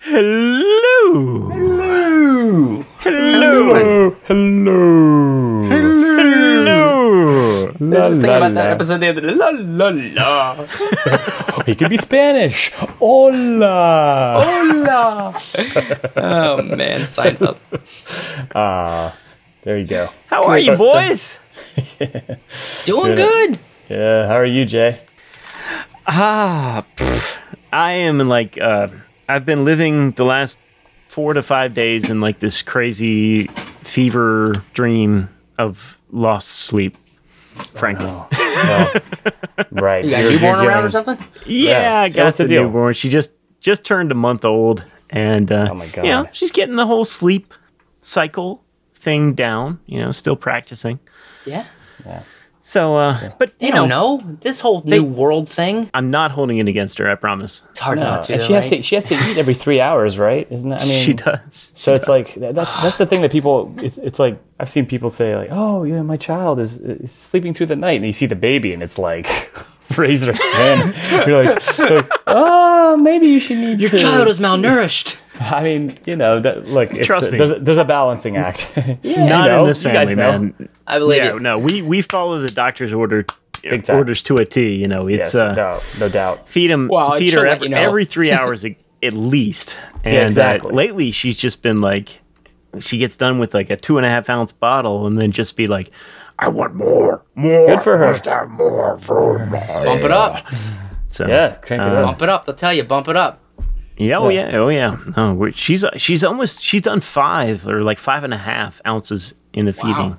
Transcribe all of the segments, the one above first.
Hello. Hello. Hello. Hello. Hello. I was just thinking about that episode the other day. La la la. He could be Spanish. Hola. Hola. oh man, Seinfeld. ah There you go. How are you, boys? Doing good. Yeah. How are you, Jay? Ah, pff, I am in like uh, I've been living the last four to five days in like this crazy fever dream of lost sleep. Frankly, Well, right. You got You're- newborn you're around or something? yeah, Yeah. I got what's the the deal? newborn. She just just turned a month old, and uh, Oh my you know she's getting the whole sleep cycle thing down. You know, still practicing. Yeah. Yeah. So, uh, but They you don't know, know this whole new world thing. I'm not holding it against her. I promise. It's hard No. not to. And she has to. She has to eat every three hours, right? Isn't that? I mean, she does. So it's like that's that's the thing that people. It's, it's like I've seen people say like, "Oh, yeah, my child is, is sleeping through the night," and you see the baby, and it's like razor thin. You're like, like, "Oh, maybe you should need Your to." child is malnourished. I mean, you know, that look. It's, Trust me. There's, a- there's a balancing act. yeah, Not in this family, man. I believe Yeah, it. no, we we follow the doctor's order Big time. orders to a T. You know, it's Yes, uh, no, no doubt. feed him Well, feed her every, you know. every three hours at, at least. And exactly. uh, lately, she's just been like, she gets done with like a two and a half ounce bottle, and then just be like, I want more, more. Good for her. Must have more food. Bump it up. So Yeah, crank it Uh, up. Bump it up. They'll tell you, bump it up. Yeah, oh yeah, oh yeah. No, we're, she's she's almost she's done five or like five and a half ounces in the feeding,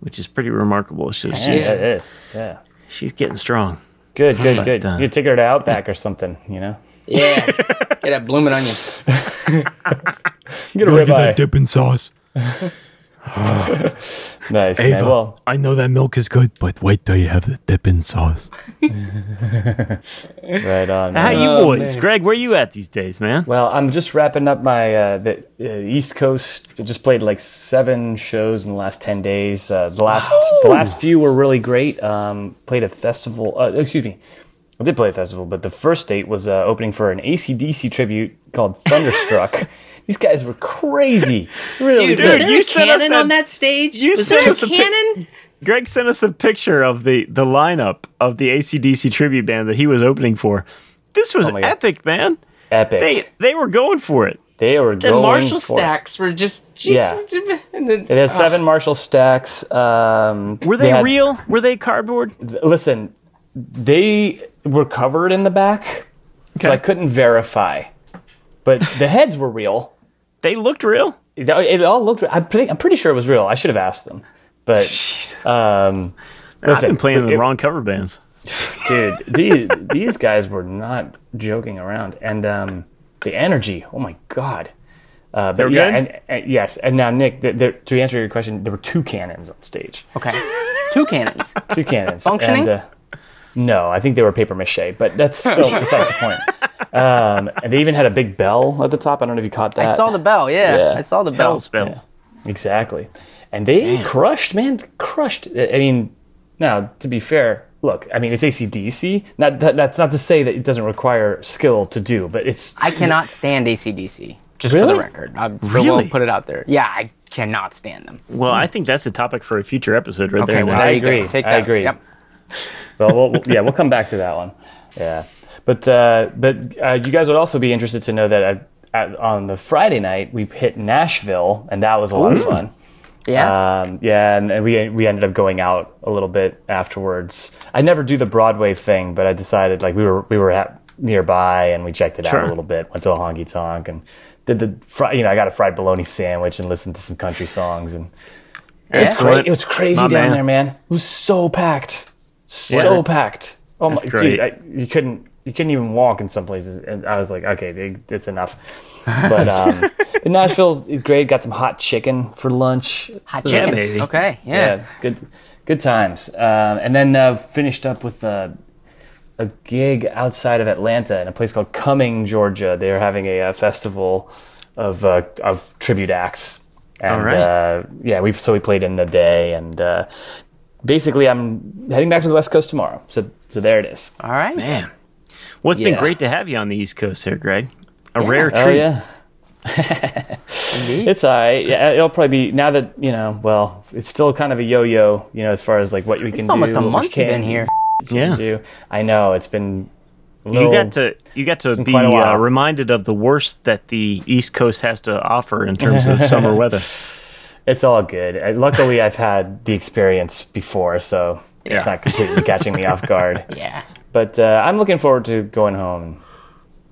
which is pretty remarkable. So Yeah, she's it is. Yeah. she's getting strong. Good, good, good. uh, You take her to Outback or something, you know? Yeah. Get that blooming onion. Get a ribeye. dipping sauce. Nice. man. Well, I know that milk is good, but wait till you have the dipping sauce. right on. How you Oh, boys? man. Greg, where you at these days, man? Well, I'm just wrapping up my uh, the uh, East Coast. I just played like seven shows in the last ten days. Uh, the last the last few were really great. Um, played a festival. Uh, excuse me, I did play a festival, but the first date was uh, opening for an ACDC tribute called Thunderstruck. These guys were crazy, really Dude, good. was there you a sent us that- on that stage? you was sent there a us a pic- cannon? Greg sent us a picture of the the lineup of the ACDC tribute band that he was opening for. This was Oh my God. epic, man. Epic. They they were going for it. They were the going Marshall for it. The Marshall stacks were just Yeah. and then, It had seven Marshall stacks. Um, Were they, had- real? Were they cardboard? listen, they were covered in the back, so I couldn't verify. But the heads were real. They looked real. It, it all looked. Real. I'm pretty, I'm pretty sure it was real. I should have asked them. But um, I've been playing in the it- wrong cover bands. dude. These these guys were not joking around, and um, the energy. Oh my god. Uh, but They were yeah, good? and, and yes, and now Nick, th there, to answer your question, there were two cannons on stage. Okay. Two cannons. Two cannons. Functioning? And, uh, no, I think they were paper mache, but that's still besides the point. Um, and they even had a big bell at the top. I don't know if you caught that. I saw the bell, yeah. Yeah. I saw the Hell bell. spells. Exactly. And they crushed, man, crushed. I mean, now, to be fair, look, I mean, it's ACDC. Not, that, that's not to say that it doesn't require skill to do, but it's. I cannot stand ACDC. Just for the record. I'm Really? will put it out there. Yeah, I cannot stand them. Well, I think that's a topic for a future episode right Okay, there. well, there I agree. Take I that. agree. Yep. Well, we'll, yeah, we'll come back to that one. Yeah. But, uh, but uh, you guys would also be interested to know that at, on the Friday night, we hit Nashville, and that was a lot of fun. Yeah. Um, yeah, and, and we we ended up going out a little bit afterwards. I never do the Broadway thing, but I decided like we were we were at nearby and we checked it Sure. out a little bit. Went to a honky tonk and did the fri- you know I got a fried bologna sandwich and listened to some country songs and it was, cra- it was crazy My down man. there, man. It was so packed, so Yeah. packed. Oh my That's great. dude, I, you couldn't you couldn't even walk in some places, and I was like, okay, they- it's enough. But um, Nashville is great. Got some hot chicken for lunch. Hot yeah, baby. okay. Yeah. Yeah, good, good times. Um, and then uh, finished up with a, a gig outside of Atlanta in a place called Cumming, Georgia. They are having a, uh festival of uh, of tribute acts. And All right. uh, yeah, we so we played in the day, and uh, basically I'm heading back to the West Coast tomorrow. So so there it is. All right. Man. Well, it's been great to have you on the East Coast here, Greg. a Yeah. rare treat. Oh yeah, Indeed. it's all right. Yeah, it'll probably be now that you know. Well, it's still kind of a yo-yo, you know, as far as like what we can It's do. almost a month you've can been here. Yeah. do. I know it's been. a You got to you got to be quite a while. uh, reminded of the worst that the East Coast has to offer in terms of summer weather. It's all good. Uh, Luckily, I've had the experience before, so Yeah. it's not completely catching me off guard. Yeah. But uh, I'm looking forward to going home and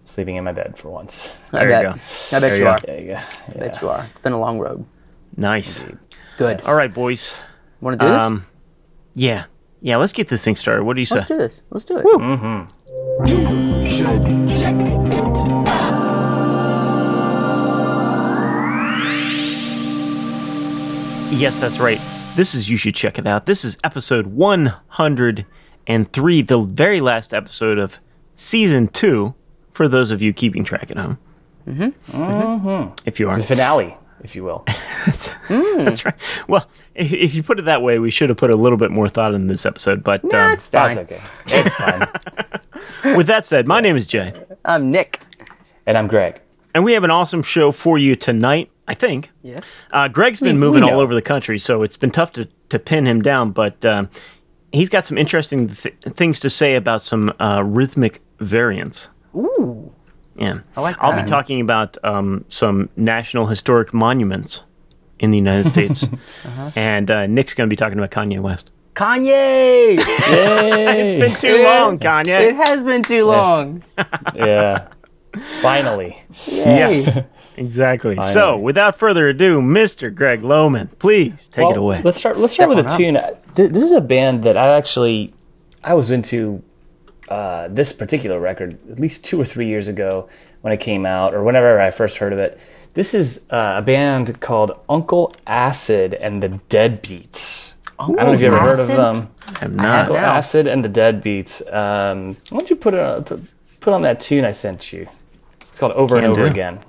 sleeping in my bed for once. I There you bet. go. I bet There you you are. There you go. I bet you are. It's been a long road. Nice. Good. All right, boys. Want to do this? Um, yeah, yeah. Let's get this thing started. What do you say? Let's do this. Let's do it. Yes, that's right. This is you should check it out. This is episode 103, the very last episode of season two. For those of you keeping track at home, mm-hmm. if you are, The finale, if you will. that's right. Well, if, if you put it that way, we should have put a little bit more thought in this episode. But Nah, um, it's fine. That's okay. It's fine. with that said, my name is Jay, I'm Nick. and I'm Greg. and we have an awesome show for you tonight. I think. Yes. Uh, Greg's been We- moving we all over the country, so it's been tough to, to pin him down. But um, he's got some interesting th- things to say about some uh, rhythmic variants. Ooh. Yeah, I like I'll that. be talking about um, some national historic monuments in the United States, Uh-huh. and uh, Nick's going to be talking about Kanye West. Kanye! It's been too long, Kanye. it has been too long. Yeah. Finally. Yay. Yes, exactly. So, Finally. without further ado, Mr. Greg Loman, please take it away. Let's start. Let's start with a tune. This is a band that I actually I was into uh, this particular record at least two or three years ago when it came out, or whenever I first heard of it. This is uh, a band called Uncle Acid and the Deadbeats. I don't know if you ever heard of them. I'm not. Uncle now. Acid and the Deadbeats. Um, why don't you put it on, put, put on that tune I sent you? It's called Over Can and Over do. Again.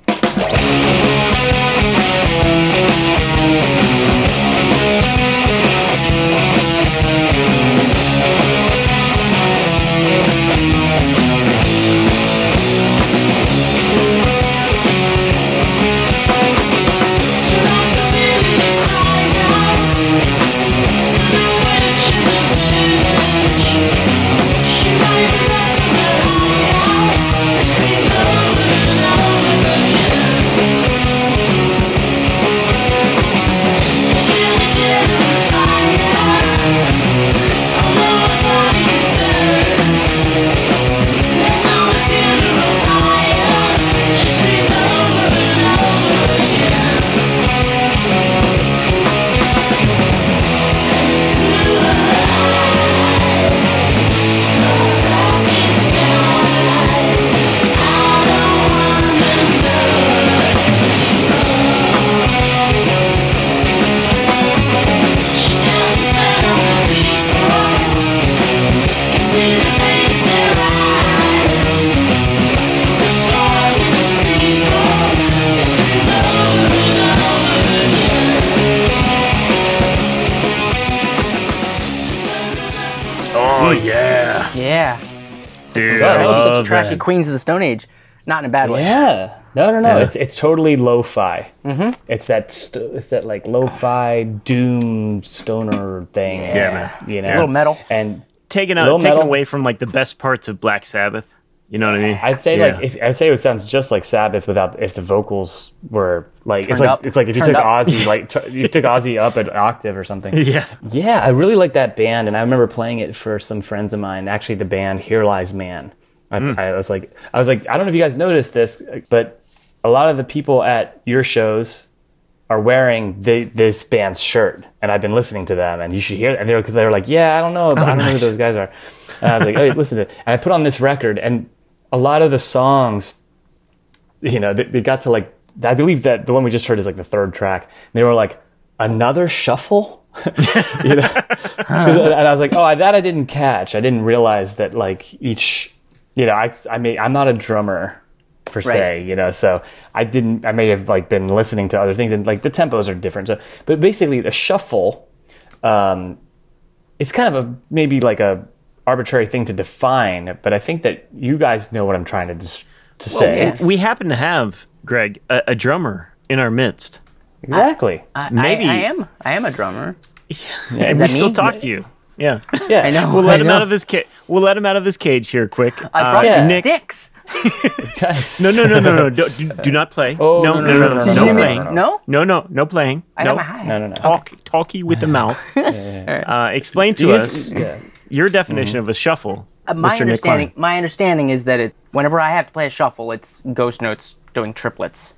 Oh, trashy that. Queens of the Stone Age. Not in a bad way. Yeah. No, no, no. Yeah. It's it's totally lo-fi. Mm-hmm. It's that st- it's that like lo-fi doom stoner thing. Yeah, man. You know, A little metal. And taken out, Little taken metal. away from like the best parts of Black Sabbath. You know what I mean? I'd say Yeah. like if I'd say it sounds just like Sabbath without if the vocals were like it's like up. it's like if you Turned took up. Ozzy like t- you took Ozzy up an octave or something. yeah, Yeah, I really like that band, and I remember playing it for some friends of mine. Actually, the band Here Lies Man. I, hmm. I was like, I was like, I don't know if you guys noticed this, but a lot of the people at your shows are wearing the, this band's shirt, and I've been listening to them, and you should hear. And they're because they're like, yeah, I don't know, oh, I don't know who those guys are. And I was like, oh, listen to it. And I put on this record, and a lot of the songs, you know, they, they got to like, I believe that the one we just heard is like the third track. And they were like, another shuffle. you know, and I was like, oh, that I didn't catch. I didn't realize that like each, you know, I, I mean, I'm not a drummer per se, you know, so I didn't, I may have like been listening to other things and like the tempos are different. So, but basically the shuffle, um, it's kind of a, maybe like a arbitrary thing to define, but I think that you guys know what I'm trying to just to say. yeah. We happen to have Greg a, a drummer in our midst, Exactly. I, Maybe- I, I am. I am a drummer. and that we still me? talk to you. Yeah, yeah. I know. We'll let I him know. out of his cage. We'll let him out of his cage here, quick. I brought uh, yeah. Nick- sticks. No, no, no, no, no. Do, do not play. Oh, no, no, no, no, no, no, no playing. No, no, no, no playing. I no, no, no, no. Talk, talky with the mouth. yeah, yeah, yeah. Uh, explain to us yeah. your definition mm-hmm. of a shuffle. Uh, my Mr. understanding, my understanding is that it, whenever I have to play a shuffle, it's ghost notes doing triplets,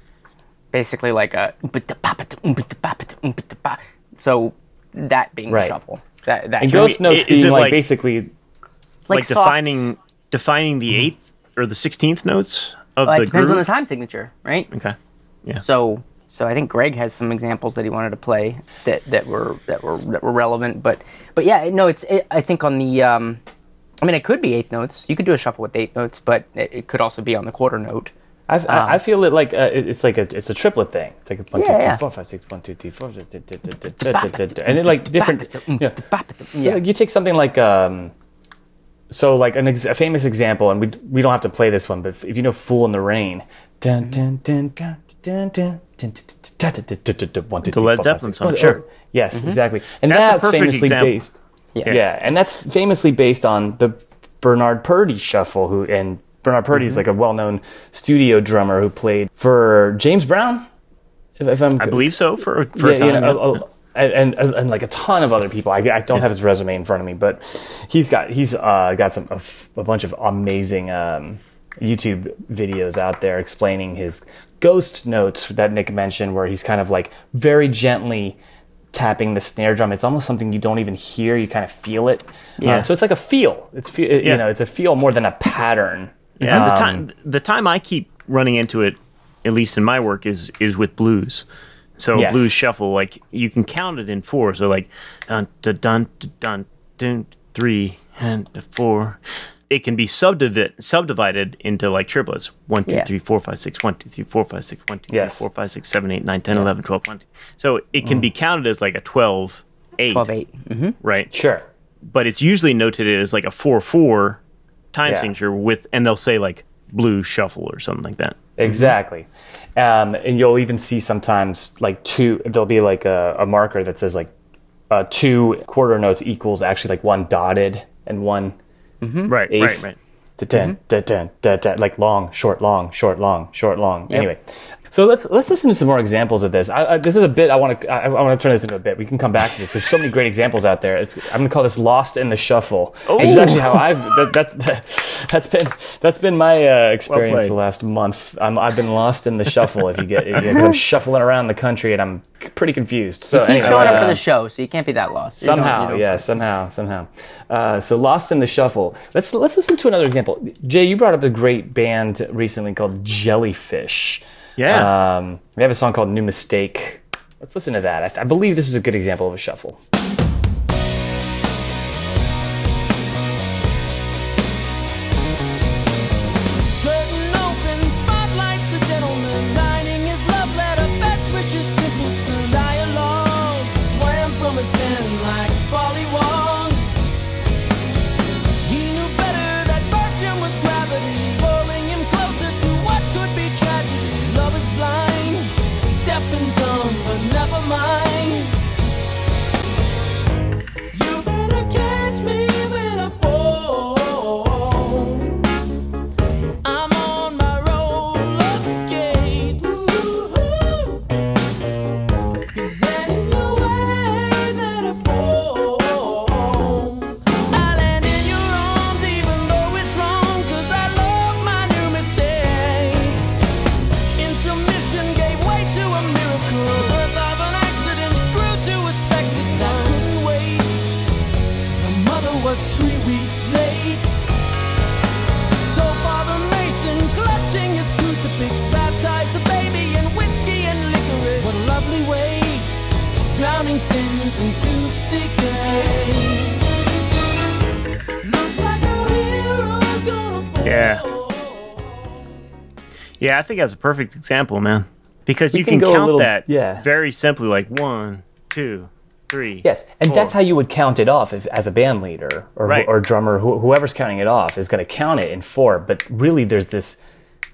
basically like a so that being right. a shuffle. That that And ghost be- notes is being like, like- basically Like, soft- defining defining the eighth or the sixteenth notes of Uh, the it depends on the time signature, right? Okay. Yeah. So so I think Greg has some examples that he wanted to play that, that were that were that were relevant, but but yeah, no, it's it, I think on the um, I mean it could be eighth notes. You could do a shuffle with eight notes, but it, it could also be on the quarter note. Um, I, feel it like uh, it's like a it's a triplet thing. It's like a one, yeah, two, yeah. Two, four, five, six, one, two, three, four, and it like different. Yeah, you take something like um, so like an ex- a famous example, and we we don't have to play this one, but if, you know "Fool in the Rain," the Led Zeppelin song, sure. Yes, exactly, and that's, famously based. Yeah. yeah, and that's famously based on the Bernard Purdie shuffle, who and Bernard Purdie is like a well-known studio drummer who played for James Brown. If, if I'm, I believe so for for a yeah, time. you know, yeah. oh, oh, and, and and like a ton of other people. I, I don't have his resume in front of me, but he's got he's uh, got some a, a bunch of amazing um, YouTube videos out there explaining his ghost notes that Nick mentioned, where he's kind of like very gently tapping the snare drum. It's almost something you don't even hear; you kind of feel it. Yeah. Uh, so it's like a feel. It's fe- Yeah. you know, it's a feel more than a pattern. Yeah, the Um, time the time I keep running into it, at least in my work, is is with blues. So Yes. blues shuffle, like you can count it in four. So like dun dun dun dun dun, dun three and four. It can be subdivided subdivided into like triplets. One, two, Yeah. three, four, five, six. One, two, three, four, five, six. One, two, three, Yes. four, five, six, seven, eight, nine, ten, eleven, twelve, one, two. So it can be counted as like a 12, 8, 12 8. Mm-hmm. right? Sure. but it's usually noted as like a four four time Yeah. signature with, and they'll say like blue shuffle or something like that. Exactly. Um, and you'll even see sometimes like two, there'll be like a, a marker that says like uh, two quarter notes equals actually like one dotted and one Right, eighth. right, right. Da, dun, da, dun, da, da, like long, short, long, short, long, short, long. Anyway, so let's let's listen to some more examples of this. I, I, this is a bit I want to I, I want to turn this into a bit. We can come back to this. There's so many great examples out there. It's, I'm going to call this "Lost in the Shuffle." Oh, this is actually how I've that, that's that's been that's been my uh, experience played. the last month. I'm, I've been lost in the shuffle. If you get, if you- I'm shuffling around the country and I'm pretty confused. So you keep anyway, showing up uh, for the show, so you can't be that lost. You don't- you Somehow, yeah, somehow, somehow. Uh, so lost in the shuffle. Let's let's listen to another example. Jay, you brought up a great band recently called Jellyfish. Yeah. Um, they have a song called "New Mistake." Let's listen to that. I, th- I believe this is a good example of a shuffle. Yeah, I think that's a perfect example, man. Because you can can, count little- that yeah. very simply, like one, two, three. Yes, and four. that's how you would count it off if, as a band leader or, Right. or drummer. Who, whoever's counting it off is going to count it in four. But really, there's this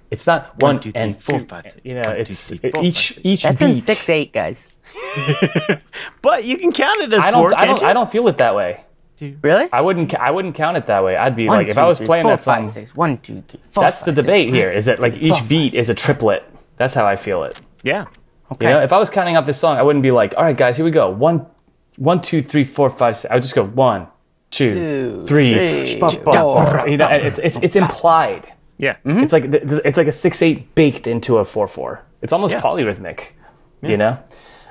It's not One, one, two, three, and four, two, five, six. You know, One, it's three, it- four, each five, six. each That's beat. in six eight, guys. But you can count it as I four. don't. I can't don't. you? I don't feel it that way. Really? I wouldn't. I wouldn't count it that way. I'd be One, like, if two, I was three, playing four, that song, five, six. One, two, three, four, that's the five, six. debate here. Is that like four, each five, beat is a triplet? That's how I feel it. Yeah. Okay. You know, if I was counting up this song, I wouldn't be like, all right, guys, here we go. One, one, two, three, four, five, six. I would just go one, two, Two, three. three, ba, ba, four. You know, it's it's it's implied. Yeah. Mm-hmm. It's like it's like a six eight baked into a four four. It's almost Yeah. polyrhythmic. You know.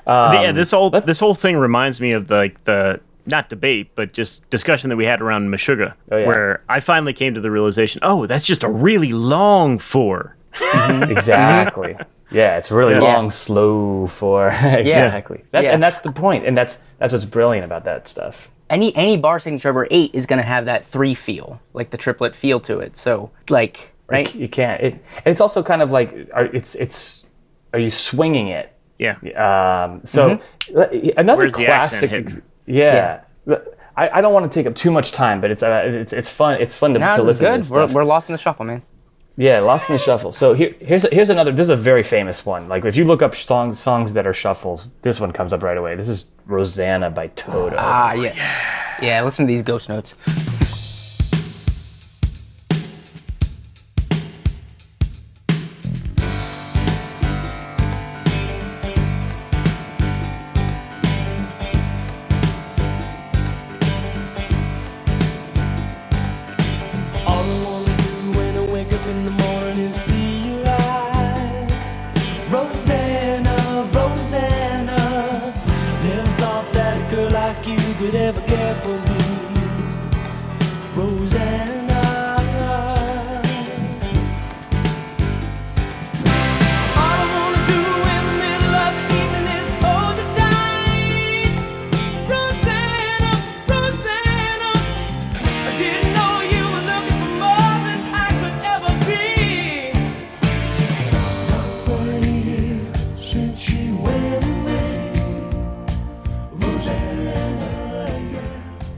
yeah, um, this whole this whole thing reminds me of the, like the not debate, but just discussion that we had around Meshuggah, Oh, yeah. where I finally came to the realization, oh, that's just a really long four. Exactly. yeah, it's really Yeah. long, slow for exactly. That's, Yeah. And that's the point, and that's that's what's brilliant about that stuff. any any bar signature over eight is going to have that three feel, like the triplet feel to it. So like right, You can't. It, and it's also kind of like, are, it's it's. Are you swinging it? Yeah. Um, so l- another Where's the accent classic, ex- yeah. I, I don't want to take up too much time, but it's uh, it's it's fun. It's fun to, no, to listen to good. this We're, we're lost in the shuffle, man. Yeah, Lost in the Shuffle. So here, here's here's another. This is a very famous one. Like if you look up songs songs that are shuffles, this one comes up right away. This is Rosanna by Toto. Ah, yes. Yeah, listen to these ghost notes.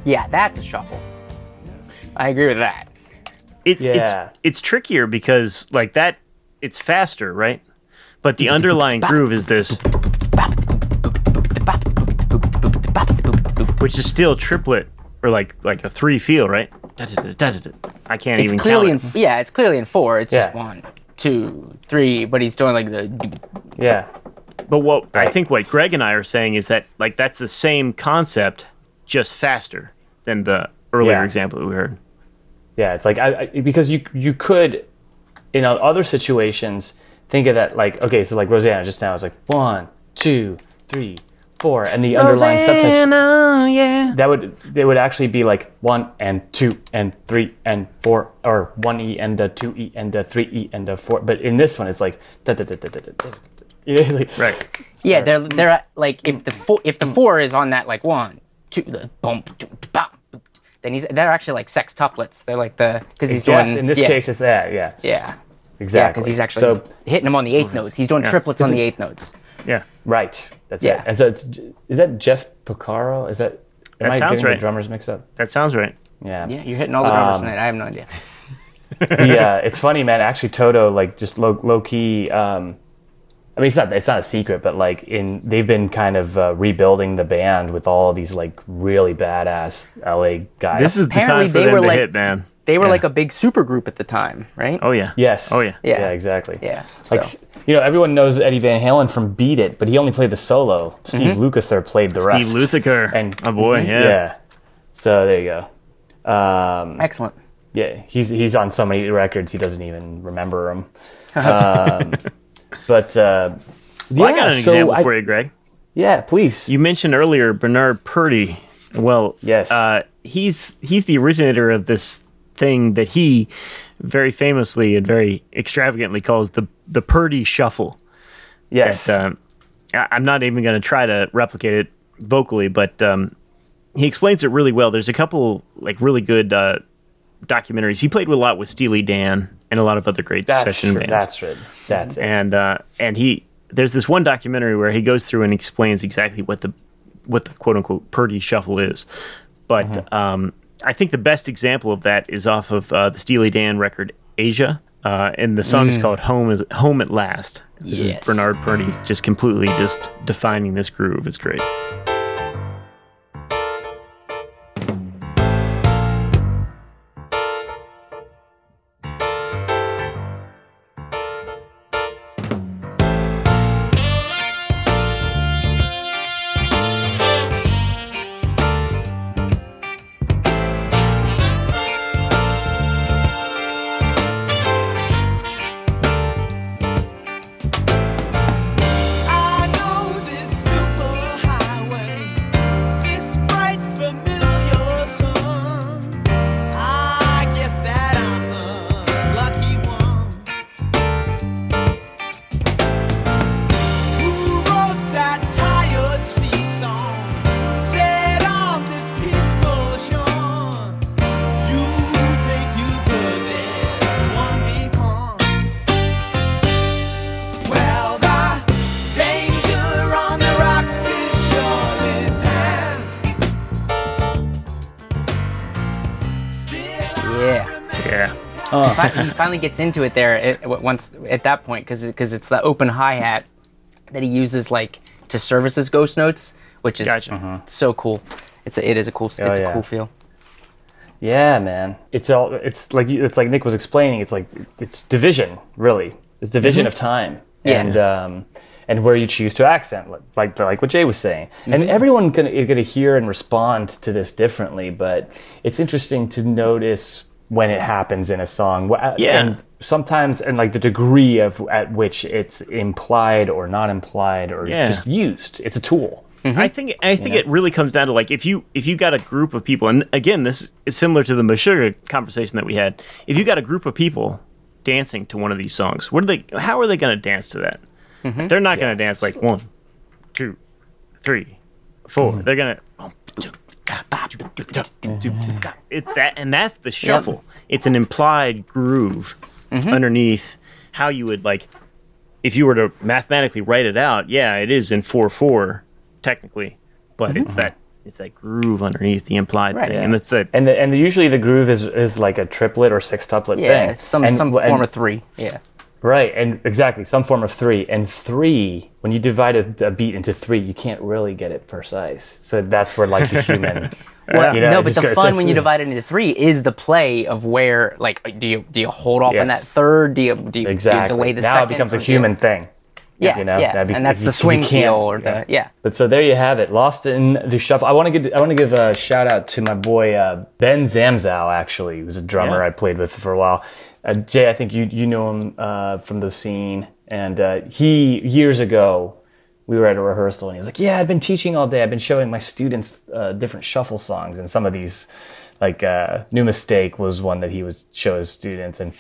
Yeah, that's a shuffle. I agree with that. It, Yeah. It's it's trickier because like that, it's faster, right? But the underlying groove is this, which is still triplet or like like a three feel, right? I can't It's even clearly in count it. yeah, it's clearly in four. It's just one, two, three, but he's doing like the Yeah, But what I think what Greg and I are saying is that like that's the same concept, just faster than the earlier Yeah. example that we heard. yeah. It's like I, I because you you could in other situations think of that like okay, so like Rosanna just now is like one, two, three, four, and the underlying subtext yeah. that would they would actually be like one and two and three and four or one e and a two e and a three e and a four. But in this one, it's like da da da da da da. da. Yeah, like, Right. yeah. They're they're like if the four if the four is on that like one, two, the boom, boom, bam, boom, then he's they're actually like sextuplets. They're like the because he's doing yes, in this yeah, case, it's that. Yeah, yeah. Yeah, exactly. because he's actually so hitting them on the eighth notes. He's doing triplets on the eighth notes. Yeah. right. That's Yeah. it. And so it's is that Jeff Porcaro? Is that? Am That I sounds getting right. the drummers mixed up? That sounds right. Yeah. Yeah, you're hitting all the drummers Um, tonight. I have no idea. yeah, uh, it's funny, man. Actually, Toto, like, just low, low key. Um, I mean, it's not it's not a secret, but like, in they've been kind of uh, rebuilding the band with all these like really badass LA guys. This is the Apparently time for they them were to like- hit, man. They were Yeah. like a big super group at the time, right? Oh yeah. yes. Oh yeah. Yeah. Yeah. Exactly. Yeah, Like you know, everyone knows Eddie Van Halen from Beat It, but he only played the solo. Steve Lukather played the Steve rest. Steve Lukather. And oh boy, yeah. yeah. So there you go. Um, Excellent. Yeah, he's he's on so many records he doesn't even remember them. Um, but uh, Well, yeah, I got an so example I- for you, Greg. Yeah, please. You mentioned earlier Bernard Purdie. Well, Yes. uh, he's he's the originator of this thing that he very famously and very extravagantly calls the the Purdie Shuffle. yes. um, I- I'm not even going to try to replicate it vocally, but um, he explains it really well. There's a couple like really good uh, documentaries. He played a lot with Steely Dan and a lot of other great that's session true. bands. That's it. That's it. and uh, and he there's this one documentary where he goes through and explains exactly what the what the quote unquote Purdie shuffle is. But Mm-hmm. um, I think the best example of that is off of uh, the Steely Dan record Aja. Uh, and the song is called "Home is Home at Last." This Yes. is Bernard Purdie just completely just defining this groove. It's great. Fi- he finally gets into it there at, at once at that point because because it's the open hi hat that he uses like to service his ghost notes, which is Gotcha. Mm-hmm. so cool. It's a, it is a cool oh, it's Oh, a cool feel. Yeah, man. It's all. It's like it's like Nick was explaining. It's like it's division, really. It's division mm-hmm. of time, Yeah. and um, and where you choose to accent, like like, like what Jay was saying. And mm-hmm. everyone gonna is gonna hear and respond to this differently. But it's interesting to notice when it happens in a song. Uh, yeah. And sometimes, and like the degree of at which it's implied or not implied or Yeah. just used. It's a tool. Mm-hmm. I think I think it really comes down to like if you if you got a group of people, and again, this is similar to the Meshuggah conversation that we had. If you got a group of people dancing to one of these songs, what are they? How are they going to dance to that? Mm-hmm. They're not going to dance like one, two, three, four. Mm-hmm. They're going to. It, that and that's the shuffle. It's an implied groove mm-hmm. underneath how you would like if you were to mathematically write it out, yeah, it is in four four technically, but mm-hmm. it's that it's that groove underneath the implied Right, thing, yeah. and it's that And the, and the, usually the groove is is like a triplet or sextuplet Yeah, thing. it's some And- some and- form of three. Yeah. Right, and exactly some form of three. And three, when you divide a, a beat into three, you can't really get it precise. So that's where like the human. Well, you know, no, but the fun when you divide it into three is the play of where, like, do you do you hold off on that third? Do you do you, exactly do you delay the now second? it becomes a human thing. Yeah, you know, yeah, be- and that's you- the swing feel or yeah. the yeah. But so there you have it, lost in the shuffle. I want to give I want to give a shout out to my boy uh, Ben Zamzow. Actually, who's a drummer Yeah. I played with for a while. Uh, Jay, I think you you know him uh, from the scene, and uh, he years ago we were at a rehearsal, and he was like, "Yeah, I've been teaching all day. I've been showing my students uh, different shuffle songs, and some of these, like uh, New Mistake was one that he was show his students, and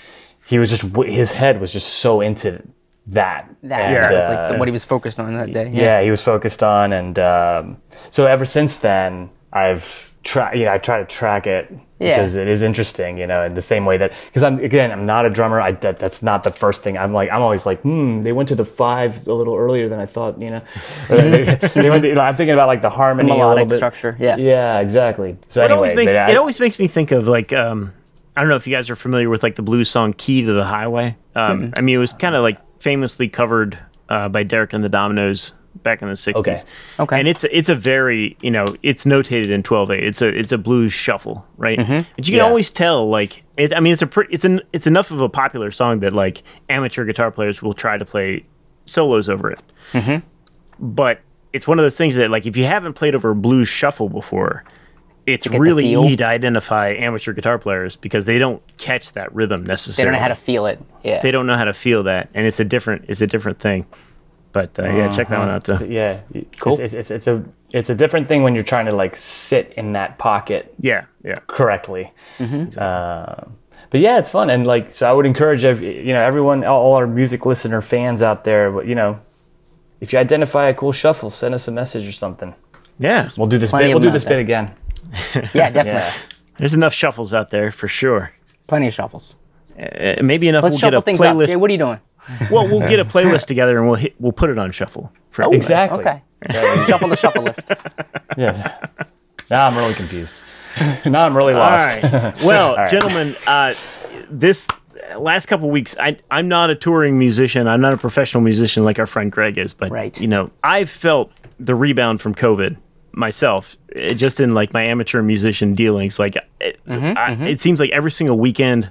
he was just his head was just so into that. That, And, that was uh, like the, what he was focused on that day. yeah, he was focused on, and um, so ever since then, I've tried. You know, I try to track it Yeah. because it is interesting. You know, in the same way that because I'm again, I'm not a drummer. I that, that's not the first thing. I'm like, I'm always like, hmm, they went to the five a little earlier than I thought. You know, they, they went to- you know, I'm thinking about like the harmony, a little melodic bit. structure, yeah. yeah, exactly. So it anyway, always makes I- it always makes me think of like um I don't know if you guys are familiar with like the blues song "Key to the Highway." Um, I mean, it was kind of like famously covered uh, by Derek and the Dominos back in the '60s. Okay. Okay. and it's it's a very you know it's notated in 12/8. It's a it's a blues shuffle, right? Mm-hmm. But you can Yeah. always tell like it. I mean, it's a pre- it's an it's enough of a popular song that like amateur guitar players will try to play solos over it. Mm-hmm. But it's one of those things that like if you haven't played over a blues shuffle before, it's really easy to identify amateur guitar players because they don't catch that rhythm necessarily. They don't know how to feel it. Yeah. They don't know how to feel that, and it's a different it's a different thing. But uh, yeah, check that one out. Too. yeah, Cool. It's, it's, it's, it's a it's a different thing when you're trying to like sit in that pocket Yeah, yeah. correctly. Uh, but yeah, it's fun and like so. I would encourage ev- you know everyone, all all our music listener fans out there. but, You know, if you identify a cool shuffle, send us a message or something. Yeah, We'll do this bit. We'll do this bit again. yeah, definitely. Yeah. there's enough shuffles out there for sure. Plenty of shuffles. Uh, maybe enough. Let's we'll get shuffle a things up. Jay, what are you doing? well, we'll get a playlist together and we'll hit, we'll put it on shuffle. For everybody. Exactly. Okay. shuffle the shuffle list. Yes. Now I'm really confused. now I'm really lost. right. Well, gentlemen, uh, this last couple weeks, I I'm not a touring musician. I'm not a professional musician like our friend Greg is, but Right. you know, I've felt the rebound from COVID myself, just in like my amateur musician dealings. Like, it, I, it seems like every single weekend,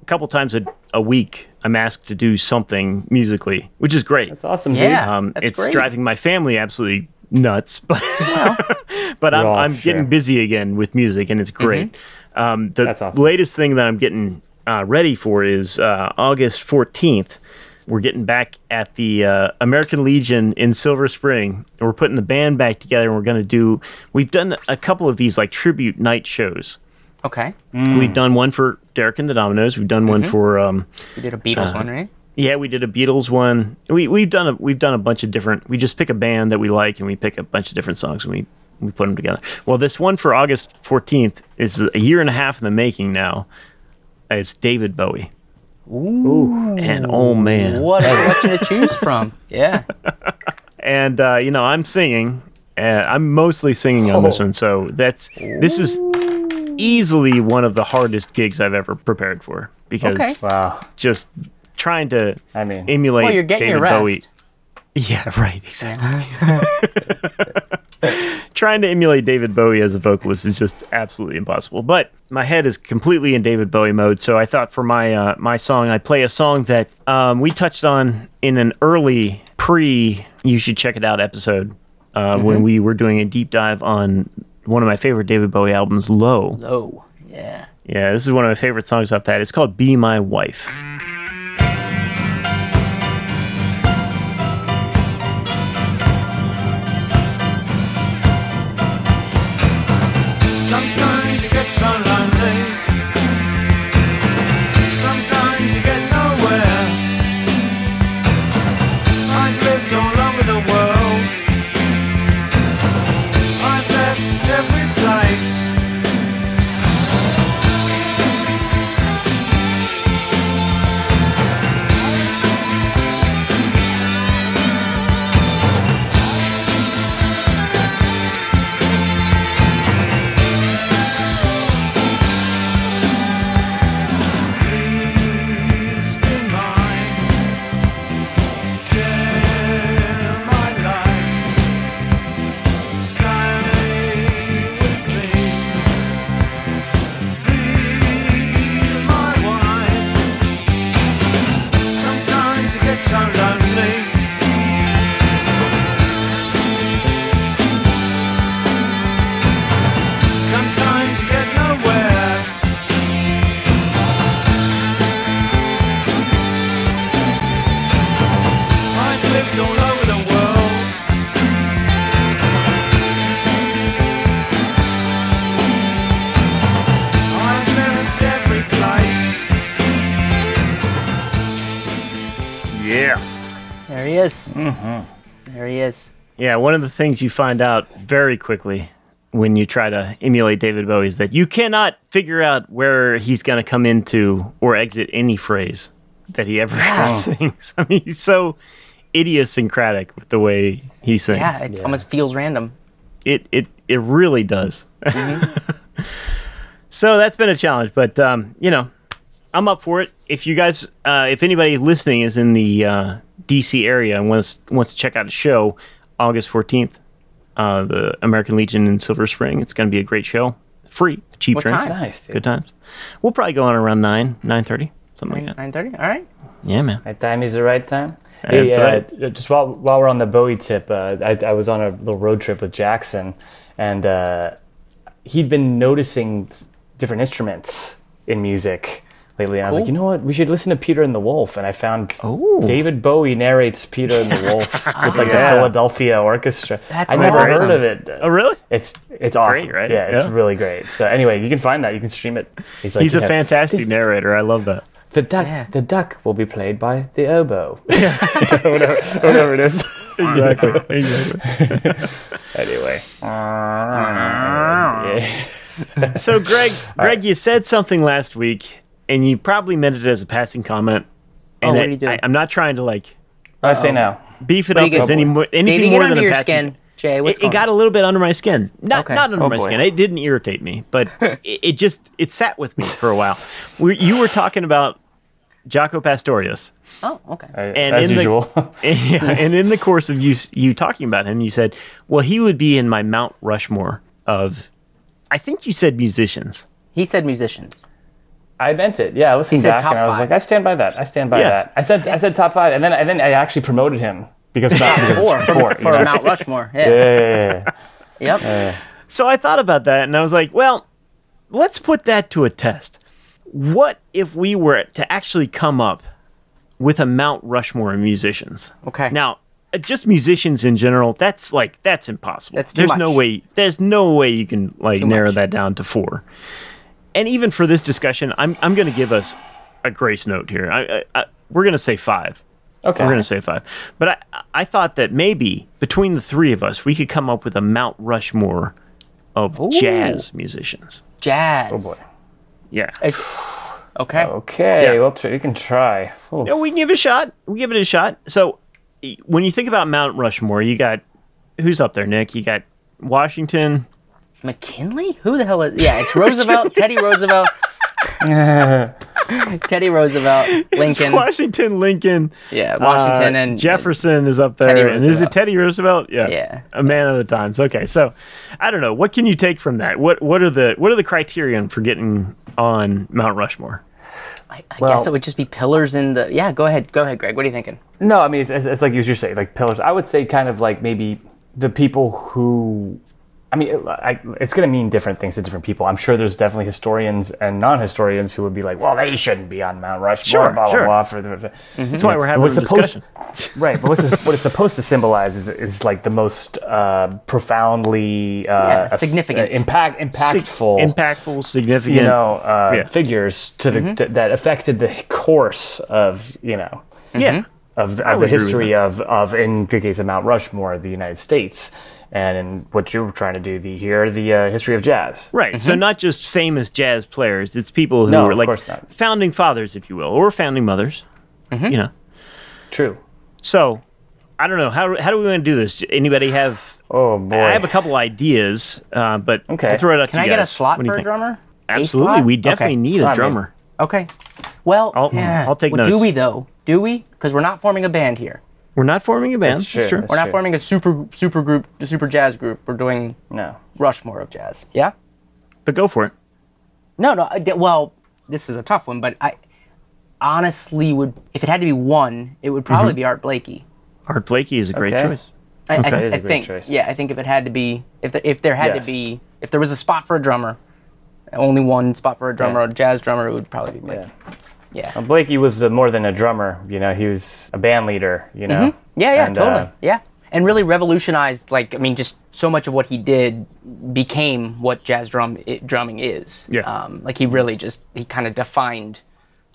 a couple times a, a week, I'm asked to do something musically, which is great. It's awesome, Yeah. Um, That's it's great. driving my family absolutely nuts, but but I'm, I'm sure. getting busy again with music, and it's great. Um, the That's awesome. latest thing that I'm getting uh, ready for is uh, August 14th. We're getting back at the uh, American Legion in Silver Spring. And we're putting the band back together, and we're going to do. We've done a couple of these like tribute night shows. Okay. We've done one for Derek and the Dominos. We've done one for um, You did a Uh, Beatles one, right? yeah, we did a Beatles one. We we've done a we've done a bunch of different. We just pick a band that we like and we pick a bunch of different songs and we we put them together. Well, this one for August fourteenth is a year and a half in the making now. It's David Bowie. Ooh, and oh man, What a selection to choose from. Yeah. and uh, you know I'm singing. Uh, I'm mostly singing on this Oh. one, so that's this is easily one of the hardest gigs I've ever prepared for because Okay. Wow. just trying to I mean, emulate Well, you're getting David your rest. Bowie. Yeah, right, exactly. Trying to emulate David Bowie as a vocalist is just absolutely impossible. But my head is completely in David Bowie mode, so I thought for my uh, my song, I'd play a song that um, we touched on in an early pre. You should check it out episode uh, Mm-hmm. when we were doing a deep dive on one of my favorite David Bowie albums, Low. Low, yeah. Yeah, this is one of my favorite songs off that. It's called "Be My Wife." One of the things you find out very quickly when you try to emulate David Bowie is that you cannot figure out where he's going to come into or exit any phrase that he ever sings. I mean, he's so idiosyncratic with the way he sings. Yeah, it almost feels random. It it it really does. so that's been a challenge, but um, you know, I'm up for it. If you guys, uh, if anybody listening is in the uh, DC area and wants wants to check out a show, August 14th, uh, the American Legion in Silver Spring. It's going to be a great show, free, cheap What drinks, time? nice, dude. good times. We'll probably go on around nine, nine thirty, something like that. Nine thirty. All right. Yeah, man. Right time is the right time. That's Hey, uh, right. Just while while we're on the Bowie tip, uh, I, I was on a little road trip with Jackson, and uh, he'd been noticing different instruments in music lately. And I was like, you know what? We should listen to Peter and the Wolf. And I found Ooh. David Bowie narrates Peter and the Wolf with like Yeah. the Philadelphia Orchestra. That's I never awesome. heard of it. Oh, really? It's it's awesome, Great, right? Yeah, it's Yeah. really great. So anyway, you can find that. You can stream it. He's like, He's a know, fantastic narrator. I love that. The duck, Yeah. the duck will be played by the oboe. whatever, whatever it is. Exactly. exactly. Anyway. Yeah. So, Greg, Greg, you said something last week, and you probably meant it as a passing comment. And Oh, what it- did you do? I, am not trying to like I say now. beef it What up you as get? any more, anything it more than under a your passing. skin, Jay? What's It, it got a little bit under my skin. Not Okay. not under Oh, my boy. skin. It didn't irritate me, but it, it just it sat with me for a while. We, you were talking about Jaco Pastorius. Oh, okay. And as in the- usual. and in the course of you you talking about him, you said, "Well, he would be in my Mount Rushmore of." I think you said musicians. He said musicians. I meant it. Yeah, I listened back and I was five. like, I stand by that. I stand by Yeah. that. I said I said top five, and then and then I actually promoted him because, because it's for, four. for you? Mount Rushmore. Yeah. Yeah, yeah, yeah, Yep. So I thought about that, and I was like, "Well, let's put that to a test. What if we were to actually come up with a Mount Rushmore of musicians?" Okay. Now, uh, just musicians in general, that's like that's impossible. That's too there's no way. There's no way you can like Too narrow much. that down to four. And even for this discussion, I'm I'm going to give us a grace note here. I, I, I, we're going to say five. Okay. We're going to say five. But I I thought that maybe between the three of us, we could come up with a Mount Rushmore of jazz musicians. Jazz. Oh boy. Yeah. It's- okay. Okay. Yeah. Well, tr- you can try. Ooh. Yeah, we can give it a shot. We give it a shot. So, when you think about Mount Rushmore, you got who's up there, Nick? You got Washington. It's McKinley? Who the hell is? Yeah, it's Roosevelt. Teddy Roosevelt. Teddy Roosevelt. It's Lincoln. Washington, Lincoln. Yeah, Washington uh, and Jefferson is up there. And is it Teddy Roosevelt? Yeah. Yeah. A man of the times. Okay, so I don't know. What can you take from that? What what are the what are the criterion for getting on Mount Rushmore? I, I Well- guess it would just be pillars in the. Yeah, go ahead. Go ahead, Greg. What are you thinking? No, I mean it's, it's, it's like you just say, like pillars. I would say kind of like maybe the people who. I mean, it, I, it's going to mean different things to different people. I'm sure there's definitely historians and non-historians who would be like, "Well, they shouldn't be on Mount Rushmore." Sure, blah blah sure. blah. For the, That's why we're having what's a supposed, discussion. right? But what's it- what it's supposed to symbolize is, is like the most uh, profoundly uh, Yeah, eff- significant. uh, impact, impactful, impactful, significant. you know, uh, Yeah. figures to the th- that affected the course of you know yeah. of, the- I of the history of, of in the case of Mount Rushmore, the United States, and what you were trying to do the here the uh, history of jazz. Right. So not just famous jazz players. It's people who No, are like founding fathers, if you will, or founding mothers. You know. True. So I don't know how how do we want to do this? Anybody have? Oh boy. I have a couple ideas, uh, but Okay. I'll throw it out Can to I you get a slot What do for a drummer? Absolutely. slot? We definitely Okay. need a drummer. Okay. Well, I'll- yeah. I'll take well, Do we though? Do we? Because we're not forming a band here. We're not forming a band. That's That's, true. true. That's We're not true. forming a super super group, a super jazz group. We're doing no. Rushmore of jazz. Yeah. But go for it. No, no. I, well, this is a tough one, but I honestly would, if it had to be one, it would probably mm-hmm. be Art Blakey. Art Blakey is a great Okay. choice. I, I, That is a I great think, choice. yeah, I think if it had to be, if the, if there had Yes. to be, if there was a spot for a drummer, only one spot for a drummer, Yeah. a jazz drummer, it would probably be Blakey. Yeah. Well, Blakey was uh, more than a drummer. You know, he was a band leader. You know. Yeah, yeah, And, totally. uh, yeah. And really revolutionized, like, I mean, just so much of what he did became what jazz drum i- drumming is. Yeah. Um, like, he really just, he kind of defined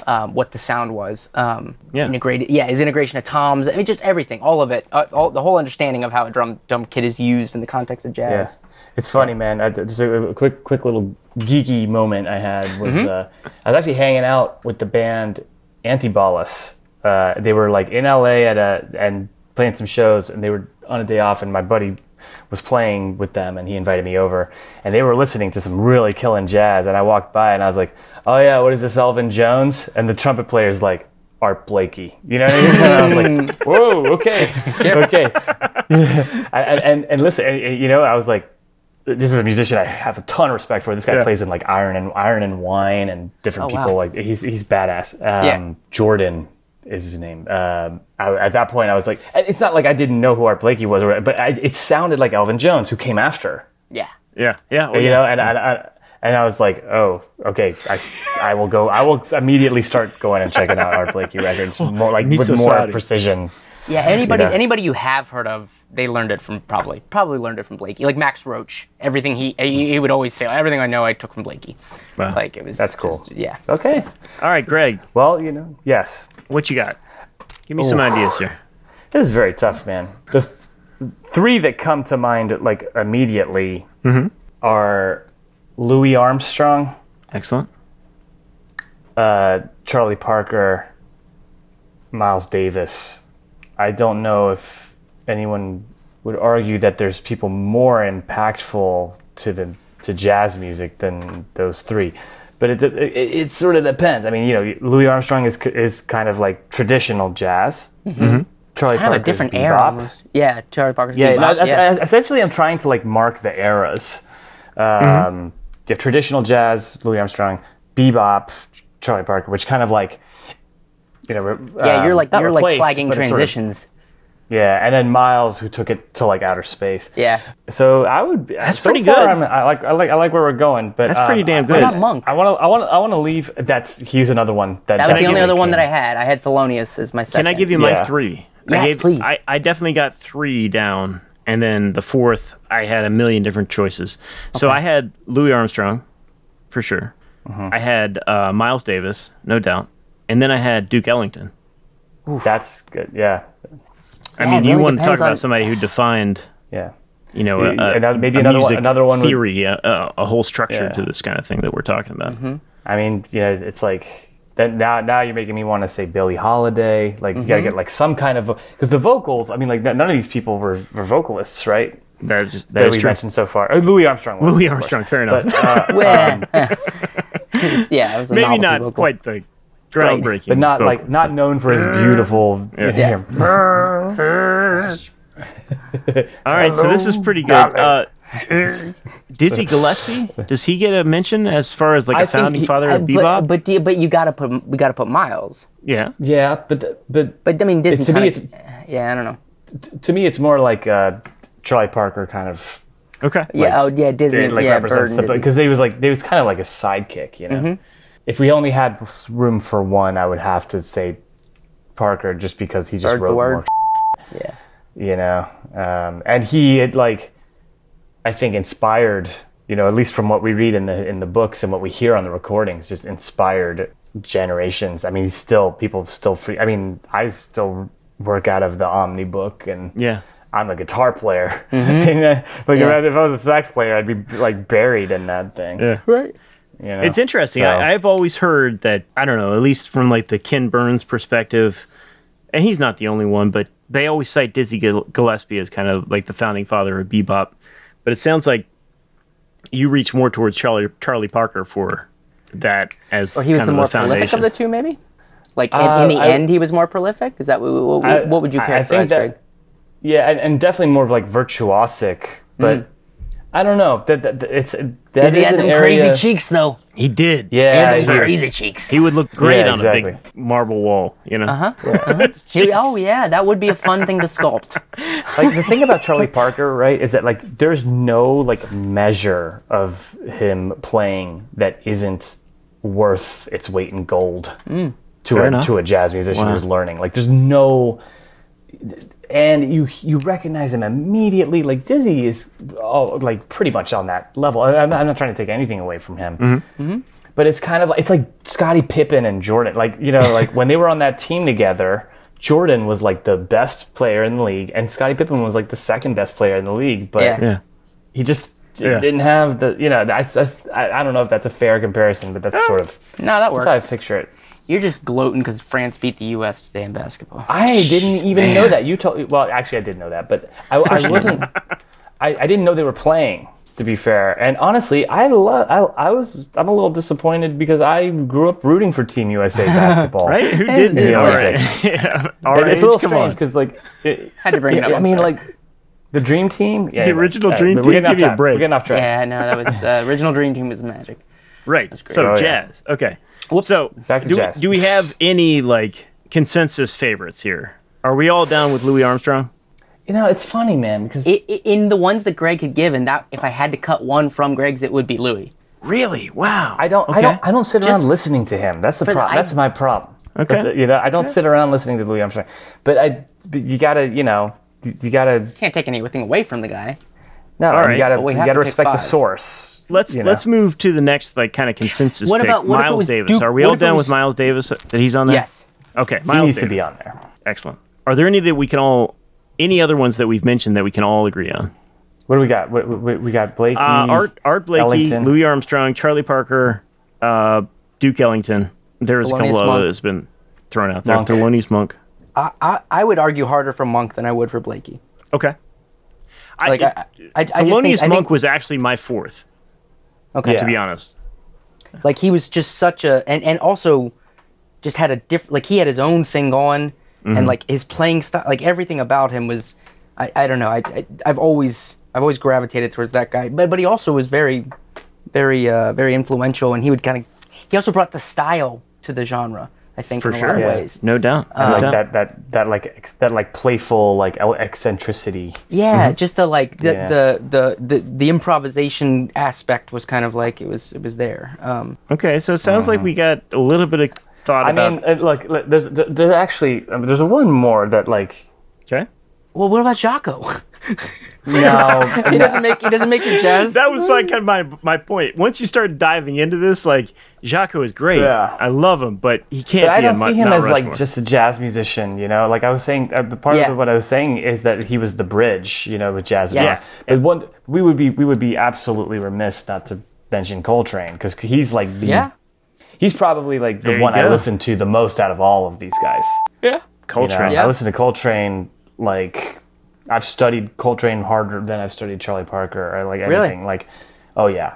um, what the sound was. Um, Yeah. Integrated, yeah, his integration of toms, I mean, just everything, all of it, uh, all, the whole understanding of how a drum, drum kit is used in the context of Yeah. jazz. It's funny, man. I, just a, a quick, quick little geeky moment I had was uh, I was actually hanging out with the band Antibalas. Uh, they were like in LA at a and playing some shows, and they were on a day off, and my buddy was playing with them, and he invited me over, and they were listening to some really killing jazz, and I walked by, and I was like, "Oh yeah, what is this, Elvin Jones?" And the trumpet player's like. Art Blakey, you know what I mean? And I was like, "Whoa, okay, okay." and, and and listen, and- you know, I was like, this is a musician I have a ton of respect for. This guy Yeah. plays in like Iron and Iron and Wine and different Oh, wow. people. Like he's he's badass. Um, Yeah. Jordan is his name. Um, I, at that point, I was like, it's not like I didn't know who Art Blakey was, or, but I, it sounded like Elvin Jones, who came after. Yeah. Yeah. Yeah. oh, You yeah. know, and I, I and I was like, oh, okay, I, I will go. I will immediately start going and checking out Art Blakey records more like Me with so more sorry. precision. Yeah, anybody Yeah. anybody you have heard of, they learned it from probably probably learned it from Blakey. Like Max Roach, everything he he, he would always say, everything I know I took from Blakey. Wow. Like it was That's cool. just- yeah. Okay. All right, Greg, Well, you know, yes. what you got? Give me some ideas here. This is very tough, man. The th- three that come to mind, like immediately, are Louis Armstrong, Excellent. uh, Charlie Parker, Miles Davis. I don't know if anyone would argue that there's people more impactful to the to jazz music than those three. but it, it it sort of depends. I mean, you know, Louis Armstrong is is kind of like traditional jazz. Mm-hmm. Charlie Kind of a Parker's different era bebop. almost. Yeah, Charlie Parker's Yeah, Bebop, no, yeah. uh, essentially, I'm trying to like mark the eras. Um, Mm-hmm. You have traditional jazz, Louis Armstrong, bebop, Charlie Parker, which kind of like, you know, re- yeah, um, you're like not you're like flagging but it's sort of- transitions. yeah, and then Miles, who took it to like outer space. Yeah. So I would. That's pretty far, good. I'm, I like. I like. I like where we're going. But That's pretty um, damn I- good. What about Monk? I want to. I want. I want to leave. That's. He's another one. That, That was the only other one that I had. I had Thelonious as my second. Can I give you my Yeah. three? I Yes, gave, please. I, I definitely got three down, and then the fourth, I had a million different choices. So I had Louis Armstrong, for sure. Mm-hmm. I had uh, Miles Davis, no doubt, and then I had Duke Ellington. That's good. Yeah. I Yeah, mean, it you really want to talk depends about somebody who defined, Yeah. you know, a, a- another- maybe a another one- music another one would- theory, a, a, a whole structure Yeah. to this kind of thing that we're talking about. Mm-hmm. I mean, you know, it's like then now now you're making me want to say Billie Holiday. Like you gotta Mm-hmm. get like some kind of because the vocals. I mean, like none of these people were, were vocalists, right? That is, That, that is we true. mentioned so far. Oh, Louis Armstrong. Was, Louis. Armstrong, fair enough. But, uh, Well, yeah, it was a Maybe not vocal. quite the groundbreaking, but not like not known for his beautiful. Yeah. All right, so this is pretty good. Uh, Dizzy Gillespie, does he get a mention as far as like a I think founding he- father Uh, of bebop? but but you- but you gotta put we gotta put Miles. yeah, Yeah, but but But I mean Dizzy. to me, kinda, it's yeah, I don't know. to me, it's more like uh, Charlie Parker kind of. okay. Yeah, like, oh yeah, Dizzy. like yeah, represents Bird the and Dizzy. because they was like they was kind of like a sidekick, you know. Mm-hmm. If we only had room for one, I would have to say Parker, just because he just Bird's wrote more, Yeah. you know. Um, and he had like, I think, inspired, you know, at least from what we read in the in the books and what we hear on the recordings, just inspired generations. I mean, he's still people still free. I mean, I still work out of the Omnibook and Yeah. I'm a guitar player. Mm-hmm. And, uh, like Yeah. if I was a sax player, I'd be like buried in that thing. Yeah. Right. You know? It's interesting. So- I, I've always heard that I don't know, at least from like the Ken Burns perspective, and he's not the only one, but they always cite Dizzy Gillespie as kind of like the founding father of bebop. But it sounds like you reach more towards Charlie Charlie Parker for that as Or he was kind the more the prolific of the two, maybe. Like in, Uh, in the I- end, he was more prolific. Is that what, what, I- what would you I- I characterize, think that- Greg? Yeah, and, and definitely more of like virtuosic, but I don't know. That, that, that- it's that Does he is have an them area- crazy cheeks though? he did. Yeah, He he had those crazy cheeks. He would look great Yeah, on a big marble wall, you know. Uh-huh. He- oh yeah, that would be a fun thing to sculpt. like the thing about Charlie Parker, right, is that like there's no like measure of him playing that isn't worth its weight in gold to a, enough. to a jazz musician Wow. who's learning. Like there's no and you you recognize him immediately. Like Dizzy is oh, like pretty much on that level. I- I'm not, I'm not trying to take anything away from him. Mm-hmm. But it's kind of like it's like Scottie Pippen and Jordan. Like you know, like when they were on that team together, Jordan was like the best player in the league, and Scottie Pippen was like the second best player in the league. But Yeah. Yeah. he just Yeah. didn't have the you know. That's, that's I, I don't know if that's a fair comparison, but that's sort of No, that that's how I works. picture it. You're just gloating because France beat the U.S. today in basketball. I didn't even know that. You told well, actually, I did know that, but I, I wasn't. I, I didn't know they were playing. To be fair, and honestly, I love. I, I was. I'm a little disappointed because I grew up rooting for Team USA basketball. Right? Who didn't? it's All like- yeah. All And it's a little Come strange because like. It, Had to bring it yeah, up. I mean, like the Dream Team. Yeah, The original yeah, Dream we're Team? getting Give me a break. We're getting off track. yeah, no, that was the original Dream Team was magic. Right. great. So Oh, yeah. jazz. Okay. Whoops. So Back to do, jazz. do we have any like consensus favorites here? Are we all down with Louis Armstrong? You know, it's funny, man, because I- I- in the ones that Greg had given, that if I had to cut one from Greg's, it would be Louis. Really? Wow. I don't, I Okay. don't, I don't sit around Just- listening to him. That's the problem. That's my problem. Okay. That's the- you know, I don't sit around listening to Louis Armstrong, but I, but you gotta, you know, you you gotta, Can't take anything away from the guy. No, All right. you gotta, we you gotta to pick respect the source. Let's you know. let's move to the next like kind of consensus What pick. about- what Miles was Davis? Duke- Are we all done was- with Miles Davis that he's on there? Yes. Okay. He Miles needs to be on there. Excellent. Are there any that we can all any other ones that we've mentioned that we can all agree on? What do we got? What, what, we got Blakey, Uh, Art Art Blakey, Ellington. Louis Armstrong, Charlie Parker, uh, Duke Ellington. There's a couple of Monk. that's been thrown out there. Monk. Thelonious Monk. I, I, I would argue harder for Monk than I would for Blakey. Okay. Like I, I, I just Thelonious think, I Monk think, was actually my fourth, okay. Yeah. to be honest. Like he was just such a and and also just had a different like he had his own thing going Mm-hmm. and like his playing style like everything about him was I, I don't know I, I I've always I've always gravitated towards that guy but but he also was very very uh very influential and he would kind of he also brought the style to the genre I think For in a sure. lot of Yeah. ways No doubt. No like that that that like ex- that like playful like eccentricity. yeah just the like the, Yeah. the, the the the improvisation aspect was kind of like it was it was there um Okay, so it sounds like we got a little bit of thought Mm-hmm. I about. mean, uh, look, look, there's there's actually I mean, there's one more that like okay. well what about Jaco no he doesn't make he doesn't make the jazz That was like kind of my my point. Once you start diving into this, like Jaco is great. Yeah. I love him, but he can't. But I be a don't Mo- see him Mount as like just a jazz musician, you know. Like I was saying, uh, the part Yeah. of what I was saying is that he was the bridge, you know, with jazz. Yes. But one, we would be we would be absolutely remiss not to mention Coltrane because he's like the yeah he's probably like the There you one I listen to the most out of all of these guys. yeah You know? Coltrane. Yeah. I listen to Coltrane like I've studied Coltrane harder than I've studied Charlie Parker or like Really? anything. Like, oh yeah.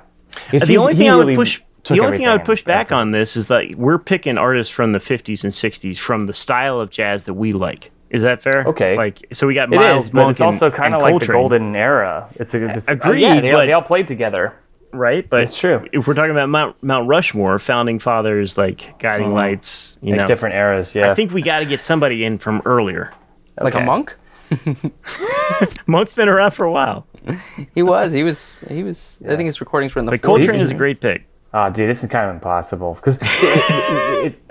The only thing I would push. The only thing I would push back on this is that we're picking artists from the 50s and 60s from the style of jazz that we like. Is that fair? Okay. Like, so we got It Miles is, but Monk it's also and- kind of like the Coltrane, golden era. It's, a, it's uh, Agreed, yeah, they, all- but- they all played together. right? But It's true. If we're talking about Mount Mount Rushmore, founding fathers like guiding mm-hmm. lights, you Like know, different eras. Yeah. I think we got to get somebody in from earlier. like a monk Monk's been around for a while, he was he was he was I think his recordings were in the but 40s. Coltrane is a great pick. Oh, dude, this is kind of impossible because it, it,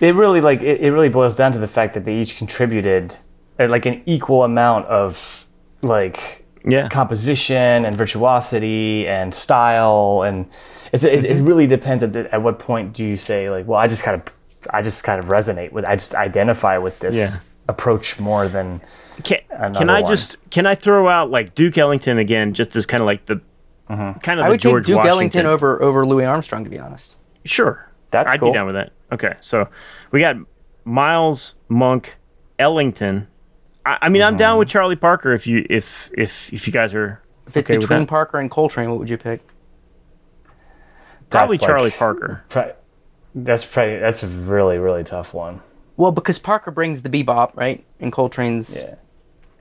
it really like it, it really boils down to the fact that they each contributed uh, like an equal amount of like Yeah, composition and virtuosity and style and it's it, it really depends at, the, at what point do you say like well I just kind of I just kind of resonate with I just identify with this Yeah. approach more than Can, can I one. just can I throw out like Duke Ellington again, just as kind of like the mm-hmm. kind of I the would George take Duke Washington? Ellington over over Louis Armstrong to be honest Sure, That's I'd cool. be down with that. Okay, so we got Miles Monk, Ellington. I, I mean, I'm down mm-hmm. with Charlie Parker if you if if if you guys are if it's okay between that. Parker and Coltrane what would you pick Probably That's like- Charlie Parker. Pri- That's pretty. That's a really really tough one. well because Parker brings the bebop right and Coltrane's Yeah.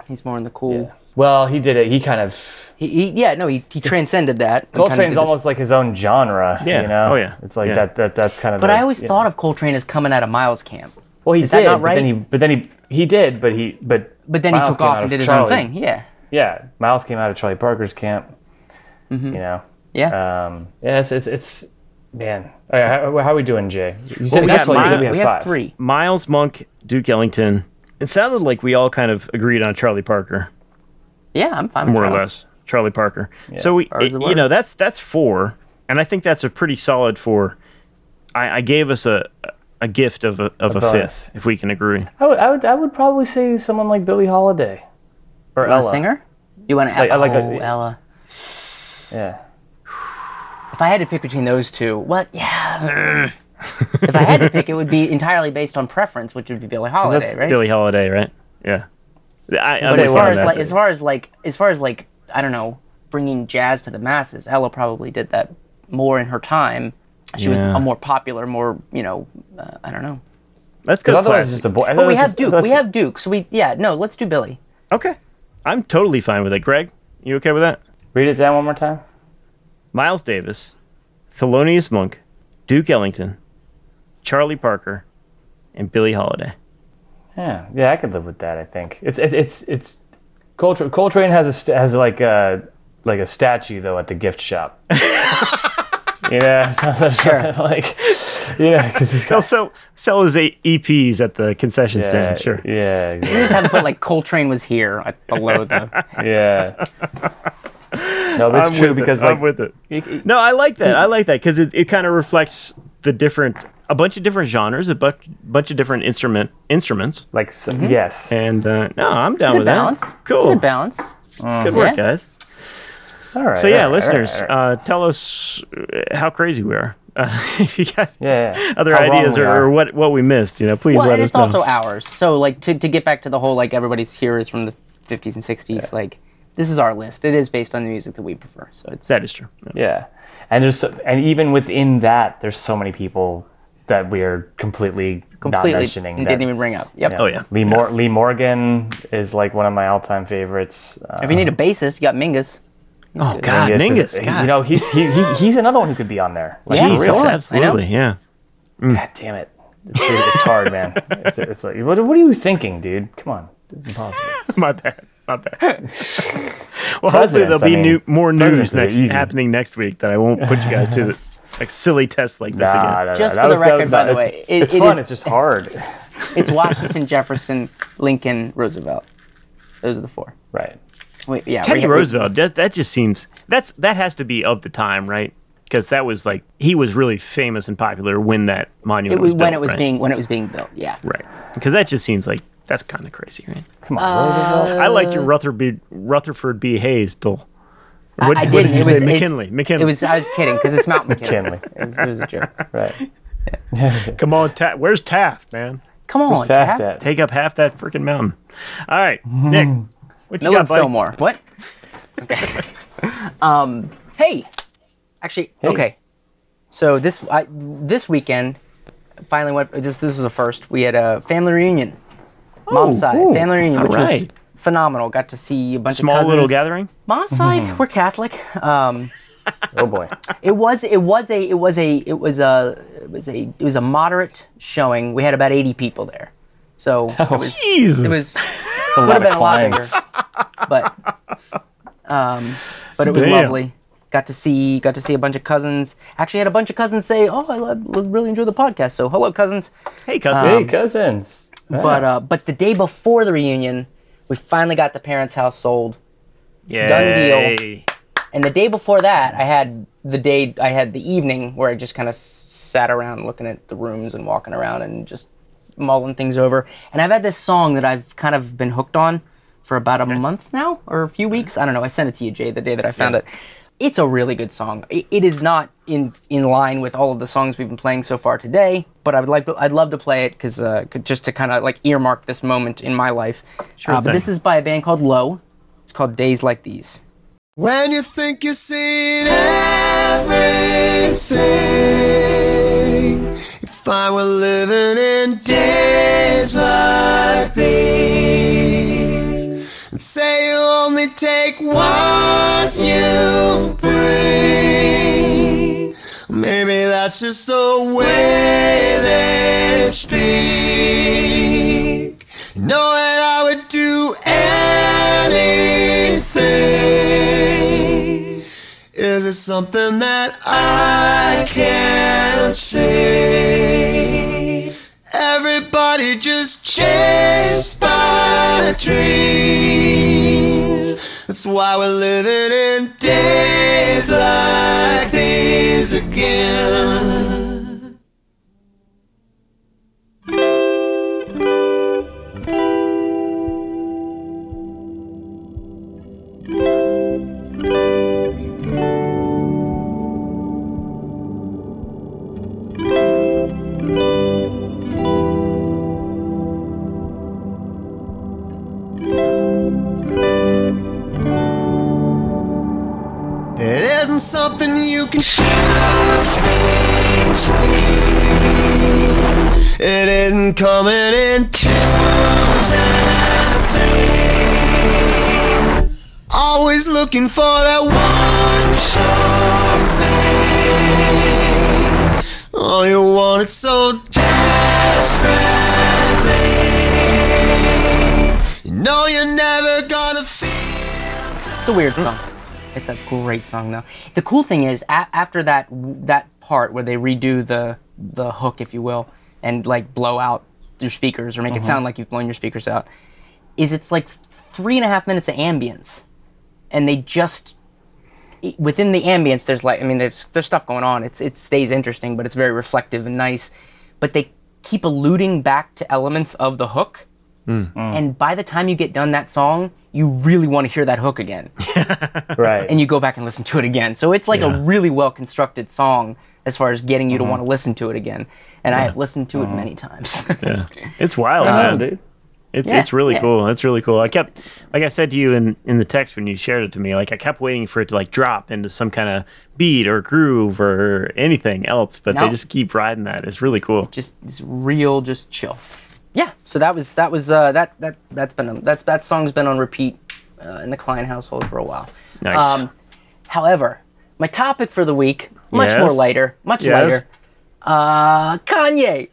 He's more in the cool Well, he did it. He kind of he, he yeah no he, he transcended that and kinda Coltrane's did this- almost like his own genre. Yeah. You know. Oh, yeah. It's like Yeah. that. That that's kind of. but the- I always thought know. of Coltrane as coming out of Miles camp Well, he Is that did. not But then he. But then he. He did. But he. But. but then he took off and of did his Charlie. own thing yeah Yeah. Miles came out of Charlie Parker's camp. Mm-hmm. You know. yeah Um. Yeah. It's. It's. It's. Man. All right, how, how are we doing, Jay? You said we that's got what you said Mi- we have we have five. three Miles Monk, Duke Ellington. It sounded like we all kind of agreed on Charlie Parker, yeah I'm fine with more or less. Charlie Parker. So we, Ours is a you know, that's that's four, and I think that's a pretty solid four. I, I gave us a a gift of a of a, bonus. fifth, if we can agree. I would. I would. I would probably say someone like Billie Holiday. Or Ella. a singer you want to Like- I like a- oh Ella Yeah. if I had to pick between those two, what? Yeah. Mm. if I had to pick, it would be entirely based on preference, which would be Billie Holiday, that's right? Billie Holiday, right? Yeah. I, I'm but as far as like, as far as like, as far as like, I don't know, bringing jazz to the masses, Ella probably did that more in her time. She was a more popular, more you know, uh, I don't know. Let's go. Because otherwise, it's just a boy. But we have Duke. We have Duke. So we, yeah, no, let's do Billy. Okay. I'm totally fine with it. Greg, you okay with that? Read it down one more time. Miles Davis, Thelonious Monk, Duke Ellington, Charlie Parker, and Billie Holiday. Yeah, yeah, I could live with that. I think it's it, it's it's Coltrane. Coltrane has a st- has like a like a statue though at the gift shop. you know, something like you know, because He'll got sell, sell his EPs at the concession yeah, stand. Sure. yeah, We exactly. just have to put like Coltrane was here like, below the. yeah. No, that's I'm true with it. because I'm like with it. it- it- No, I like that. I like that because it, it kind of reflects the different, a bunch of different genres, a bunch, bunch of different instrument instruments. like so, yes, And uh, no, I'm down Good with balance. that. It's a Cool. good balance. Good work, Yeah. guys. all right. So yeah, all right, listeners, all right, all right. Uh, tell us uh, how crazy we are. Uh, if you got yeah, yeah. other How ideas or, or what what we missed, you know, please Well, let and us it's know. also ours. So like to, to get back to the whole like everybody's here is from the 50s and 60s. Like this is our list. It is based on the music that we prefer. So it's That is true. Yeah. Yeah, and there's so, and even within that, there's so many people that we are completely, not completely mentioning. didn't that- even bring up. Yep. Oh yeah. Lee, Mor- Lee Morgan is like one of my all-time favorites. Uh, If you need a bassist, you got Mingus. He's Oh good. God, Mingus Mingus. is- God. you know, he's he, he, he's another one who could be on there. Like, Yeah, Jesus, real. totally. I know. absolutely. Yeah. God damn it, it's, it's hard, man. It's, it's like, what, what are you thinking, dude? Come on, it's impossible. My bad. My bad. well, hopefully there'll be I mean, new, more news next, happening next week that I won't put you guys to the, like silly tests like this Nah, again. nah, nah, Just that for the was- record, was- by the way, it- it's it fun. is- It's just hard. It's Washington, Jefferson, Lincoln, Roosevelt. Those are the four. right. Wait, yeah. Teddy we- we- Roosevelt. That, that just seems that's that has to be of the time, right? Because that was like he was really famous and popular when that monument It was was when built, it was right? being when it was being built. Yeah. right. Because that just seems like that's kind of crazy, right? Come on, Uh, Roosevelt. I like your Rutherford Rutherford B Hayes, Bill. I- What, I what didn't. did you it say? was it's- McKinley. McKinley. It was. I was kidding because it's Mount McKinley. McKinley. It was, it was a joke. Right. Come on, Taft. Where's Taft, man? Come on, Taft Taft. at? Take up half that freaking mountain. All right, Nick. What you Millard got, buddy? Fillmore. What? Okay. um. Hey. Actually. Okay. So this I, this weekend, finally went. This this is a first. We had a family reunion. Mom's side ooh, family reunion, which was phenomenal. Got to see a bunch Small of cousins. little gathering. Mom's side, we're Catholic. Um, Oh boy. it was it was a it was a it was a it was a it was a moderate showing. We had about eighty people there, so it was Jesus. it was It's a would lot have been of a lot bigger, but um, but it was Damn. lovely. Got to see got to see a bunch of cousins. Actually, had a bunch of cousins say, "Oh, I lo- really enjoy the podcast." So hello, cousins. hey, cousin. Hey, cousins. But uh, but the day before the reunion, we finally got the parents' house sold. Yay. done deal. And the day before that, I had the day, I had the evening where I just kind of sat around looking at the rooms and walking around and just mulling things over. And I've had this song that I've kind of been hooked on for about a month now or a few weeks. I don't know. I sent it to you, Jay, the day that I found it. It's a really good song. It, it is not in in line with all of the songs we've been playing so far today, but I would like to, I'd love to play it because uh, just to kind of like earmark this moment in my life. Sure Uh, but this is by a band called Low. It's called Days Like These. When you think you've seen everything, if I we're living in days like these. Say you only take what you bring. Maybe that's just the way they speak. That I would do anything. Is it something that I can't see? Everybody just chased by dreams. That's why we're living in days like these again. It isn't coming in threes. Always looking for that one sure thing. Oh, you want it so desperately. You know you're never gonna feel. It's a weird song. It's a great song though. The cool thing is a- after that that part where they redo the the hook, if you will, and like blow out your speakers or make it uh-huh. sound like you've blown your speakers out, is it's like three and a half minutes of ambience, and they just within the ambience there's like I mean there's there's stuff going on. It's it stays interesting, but it's very reflective and nice. But they keep alluding back to elements of the hook. Hmm. Mm. And by the time you get done that song, you really want to hear that hook again Right. and you go back and listen to it again. So it's like a really well constructed song as far as getting you to want to listen to it again. And I have listened to it many times. Yeah. It's wild, Oh, man. dude. It's Yeah, it's really yeah. cool. It's really cool. I kept, like I said to you in in the text when you shared it to me, like I kept waiting for it to like drop into some kind of beat or groove or anything else, but they just keep riding that. It's really cool. just it's real, just chill. Yeah. So that was that was uh, that that that's been that's that song's been on repeat uh, in the Klein household for a while. Nice. Um, however, my topic for the week much Yes? more lighter, much Yes? lighter. Uh, Kanye.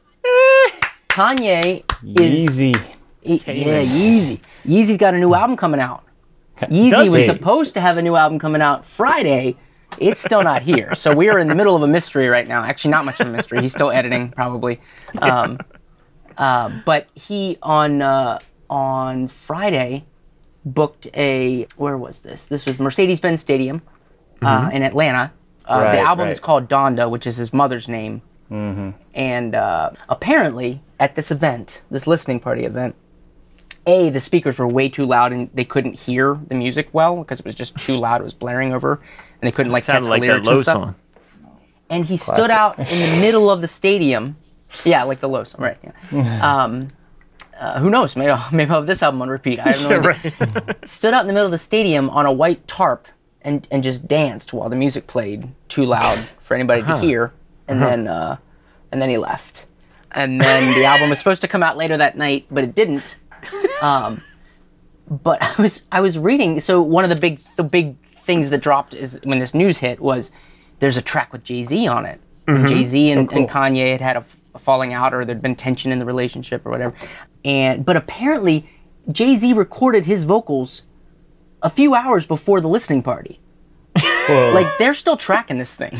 Kanye is Easy. E- yeah, Yeezy. Yeezy's got a new album coming out. Yeezy Does was he? supposed to have a new album coming out Friday. It's still not here. So we are in the middle of a mystery right now. Actually, not much of a mystery. He's still editing, probably. Um, uh, but he on uh, on Friday booked a where was this? This was Mercedes-Benz Stadium uh, in Atlanta. Uh, Right, the album right. is called Donda, which is his mother's name. And uh, apparently, at this event, this listening party event, a the speakers were way too loud and they couldn't hear the music well because it was just too loud. It was blaring over, and they couldn't like catch Sounded the lyrics low and stuff. song. And he stood out in the middle of the stadium. Yeah, like the low song, right? Yeah. um, uh, who knows? Maybe I'll, maybe I'll have this album on repeat. I have no Yeah, idea right. stood out in the middle of the stadium on a white tarp and, and just danced while the music played too loud for anybody to hear. And then uh, and then he left. And then the album was supposed to come out later that night, but it didn't. Um, but I was I was reading. So one of the big the big things that dropped is when this news hit was there's a track with Jay Z on it. And Jay Z and, and Kanye had had a, a falling out, or there'd been tension in the relationship, or whatever. And but apparently, Jay Z recorded his vocals a few hours before the listening party. Like they're still tracking this thing.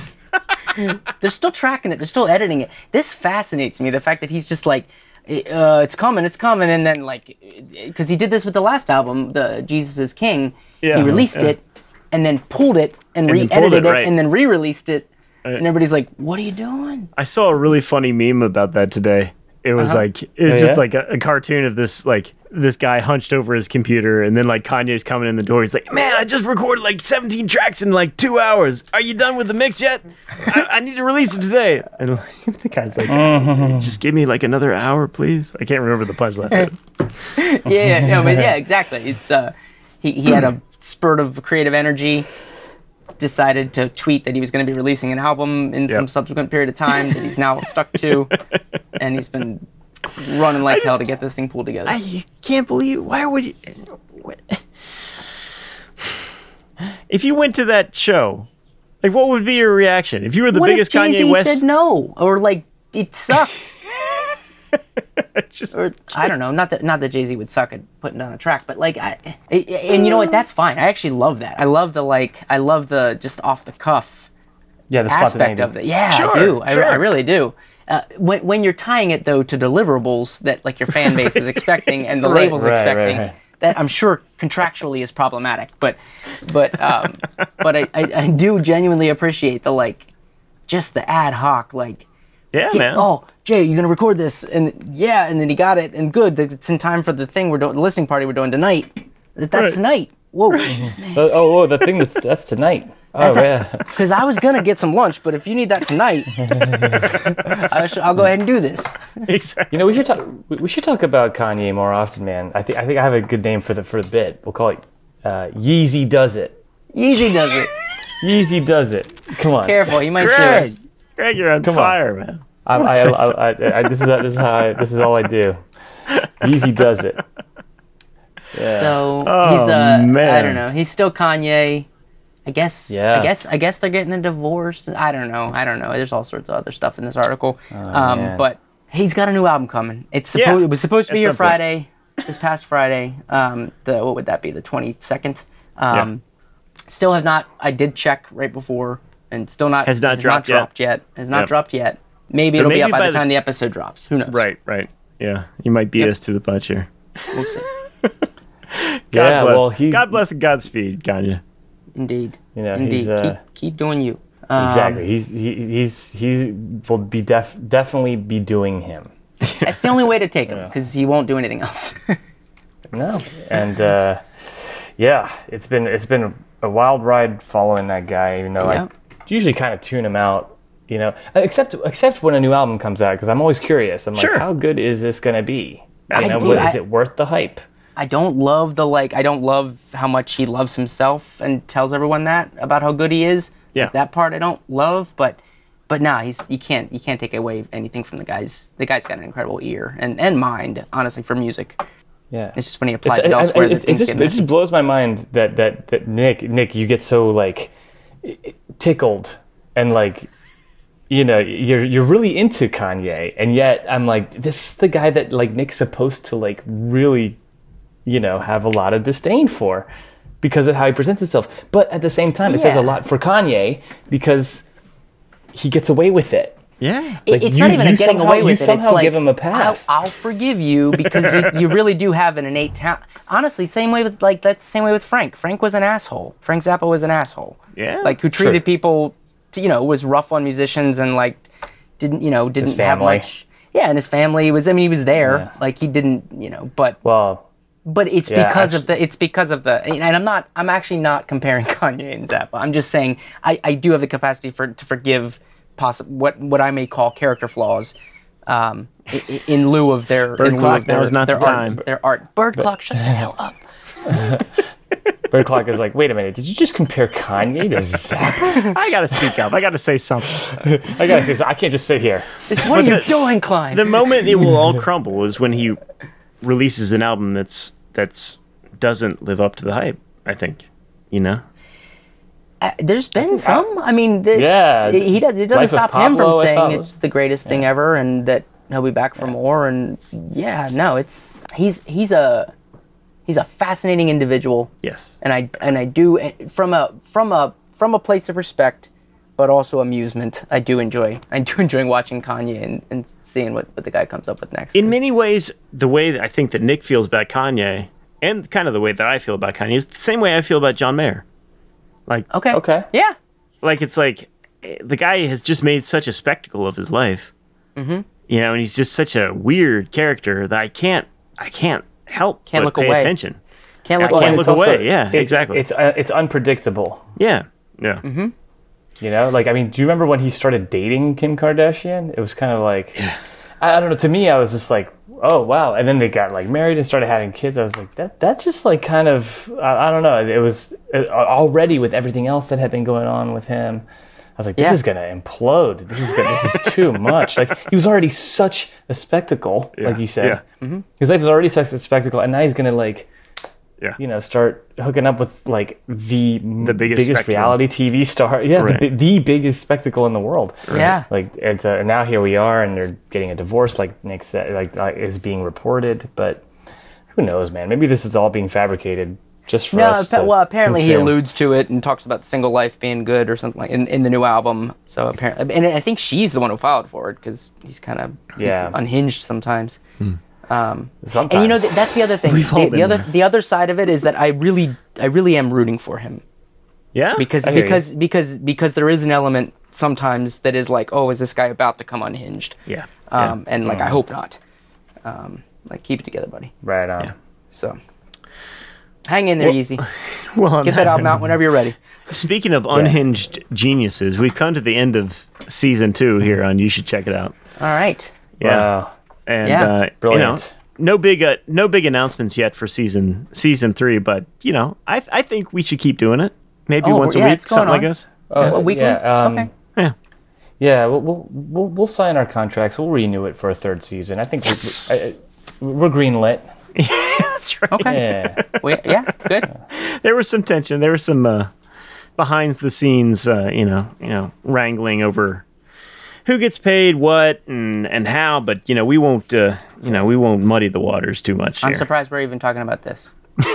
they're still tracking it. They're still editing it. This fascinates me. The fact that he's just like, uh, it's coming, it's coming, and then like, because he did this with the last album, the Jesus is King. Yeah, he released yeah. it and then pulled it and, pulled re-edited it, it, right. and then re-released it. And everybody's like, "What are you doing?" I saw a really funny meme about that today. It was Uh-huh. like it was Oh, just yeah? like a, a cartoon of this like this guy hunched over his computer and then like Kanye's coming in the door. He's like, "Man, I just recorded like 17 tracks in like two hours. Are you done with the mix yet? I, I need to release it today." And like, the guy's like, "Just give me like another hour, please." I can't remember the punchline. yeah, yeah, yeah, but yeah, exactly. It's uh, he he had a spurt of creative energy. Decided to tweet that he was going to be releasing an album in some subsequent period of time that he's now stuck to, and he's been running like hell to get this thing pulled together. I can't believe. Why would you? What? If you went to that show, like, what would be your reaction if you were the what biggest Kanye West? said no, or like it sucked, Just- or I don't know. Not that not that Jay Z would suck at putting down a track, but like, I, I- and you know what? That's fine. I actually love that. I love the like. I love the just off the cuff Yeah, the aspect of it. Yeah, Sure, I do. I, sure. I really do. Uh, when, when you're tying it though to deliverables that like your fan base is expecting and the Right, label's right, expecting, right. that I'm sure contractually is problematic. But but um, but I, I, I do genuinely appreciate the like just the ad hoc like yeah, get- man. oh Jay, you gonna record this? And yeah, and then he got it and good. that It's in time for the thing we're doing, the listening party we're doing tonight. That's Right. tonight. Whoa. Oh, oh, the thing that's that's tonight. Oh That's yeah. Because I was gonna get some lunch, but if you need that tonight, I sh- I'll go ahead and do this. exactly. You know, we should talk. we- We should talk about Kanye more often, man. I think I think I have a good name for the for the bit. We'll call it uh, Yeezy does it. Yeezy does it. Yeezy does it. Come on. Careful, you might see Greg, it. Greg, you're on on. fire, man. I, I, I, I, I, this is this is how I, this is all I do. Yeezy does it. Yeah. So he's Oh, uh, I don't know. He's still Kanye. I guess. Yeah. I guess. I guess they're getting a divorce. I don't know. I don't know. There's all sorts of other stuff in this article. um, Oh, man. but he's got a new album coming. It's Yeah, it was supposed to be at here some. Friday. This past Friday. Um, the what would that be? The 22nd. Um, Still have not. I did check right before, and still not Has not dropped yet. dropped yet. Has not Yep. dropped yet. Maybe it'll be up by, by the the- time the episode drops. Who knows? Right, right. Yeah, you might beat Yep. us to the punch here. We'll see. God yeah. bless. Well, he's God bless and Godspeed, Kanye. Indeed. You know, Indeed. he's, uh, keep keep doing you. Um, exactly. He's he, he's he will be def definitely be doing him. That's the only way to take him because he won't do anything else. No. And uh, yeah, it's been it's been a wild ride following that guy. Even though Yeah. I usually kind of tune him out, you know, except except when a new album comes out because I'm always curious. I'm Sure. like, how good is this gonna be? You know, what- I- is it worth the hype? I don't love the like. I don't love how much he loves himself and tells everyone that about how good he is. Yeah. Like, that part I don't love, but but nah, he's you can't you can't take away anything from the guy's. The guy's got an incredible ear and and mind, honestly, for music. Yeah. It's just when he applies It's- it I- I- elsewhere it, it just, it just blows my mind that, that that Nick Nick you get so like tickled and like you know you're you're really into Kanye and yet I'm like this is the guy that like Nick's supposed to like really you know have a lot of disdain for because of how he presents himself but at the same time it says a lot for Kanye because he gets away with it Yeah. It- it's you- not even you a getting somehow- away you with it. It's somehow like give him a pass. I'll, I'll forgive you because you, you really do have an innate talent. Honestly, same way with like that's the same way with Frank. Frank was an asshole. Frank Zappa was an asshole. Yeah, like who treated sure. people, to, you know, was rough on musicians and like didn't you know didn't have much. Yeah, and his family was. I mean, he was there. Yeah. Like he didn't, you know, but well but it's Yeah, because of the it's because of the and I'm not I'm actually not comparing Kanye and Zappa. I'm just saying I, I do have the capacity for to forgive possi- what what I may call character flaws. Um, i- i- in lieu of their Bird in lieu clock, of their, now is not their the art, time. their art. Bird clock, shut the hell up. Bird Clock is like wait a minute did you just compare Kanye to Zappa I gotta speak up. I gotta say something. I gotta say, something. I can't just sit here. What are you the- doing, Klein? The moment it will all crumble is when he releases an album that's that's doesn't live up to the hype. I think. You know. Uh, There's been some. I mean, it's, Yeah, he does, it doesn't Life of stop him from saying it's the greatest thing ever, and that he'll be back for more. And yeah, no, it's he's he's a he's a fascinating individual. Yes. and I and I do from a from a from a place of respect, but also amusement. I do enjoy I do enjoy watching Kanye and, and seeing what, what the guy comes up with next. In many ways, the way that I think that Nick feels about Kanye, and kind of the way that I feel about Kanye, is the same way I feel about John Mayer. Like, okay, Okay. yeah, like it's like eh, the guy has just made such a spectacle of his life. Mm-hmm. You know, and he's just such a weird character that I can't, I can't help Can't but look pay away. attention. can't look I away. can't it's look away, yeah, exactly. It's uh, it's unpredictable. Yeah, yeah. Mm-hmm. You know, like I mean, do you remember when he started dating Kim Kardashian? It was kind of like, I, I don't know. To me, I was just like, oh wow. And then they got like married and started having kids. I was like, that that's just like kind of I, I don't know. It was uh, already with everything else that had been going on with him. I was like, this Yeah. is gonna implode. This is gonna, this is too much. Like he was already such a spectacle, like you said. yeah. His life was already such a spectacle, and now he's gonna like Yeah. you know, start hooking up with like the the biggest spectacle. reality TV star. Yeah, Right. the, the biggest spectacle in the world. Yeah. Like, and uh, now here we are, and they're getting a divorce, like Nick said, like uh, is being reported. But who knows, man? Maybe this is all being fabricated just for No, us. appa- to well, apparently he alludes to it and talks about single life being good or something like in, in the new album. So apparently, and I think she's the one who filed for it because he's kind of Yeah. unhinged sometimes. Sometimes. And you know th- that's the other thing. We've all The, the other there. the other side of it is that I really I really am rooting for him Yeah. because I hear you. because because because there is an element sometimes that is like oh is this guy about to come unhinged? yeah. Um, and like I Mm. hope not. Um, like keep it together, buddy. right on. Yeah. So hang in there, easy. Well, on Get that album out whenever you're ready. Speaking of unhinged geniuses, we've come to the end of season two here on You Should Check It Out. All right. Yeah. Wow. and Yeah. uh, you know, Brilliant. no big uh, no big announcements yet for season season three, but you know, I I think we should keep doing it. Maybe Oh, once a yeah, week, it's going something like this. Oh, A weekly? Yeah. Um, okay. Yeah. Yeah, we'll, we'll we'll we'll sign our contracts. We'll renew it for a third season. I think Yes. we're, I- I- we're greenlit. That's right. Okay. Yeah. We, yeah. Good. There was some tension. There was some uh, behind the scenes, uh, you know, you know, wrangling over who gets paid what and and how. But you know, we won't, uh, you know, we won't muddy the waters too much. I'm here. surprised we're even talking about this.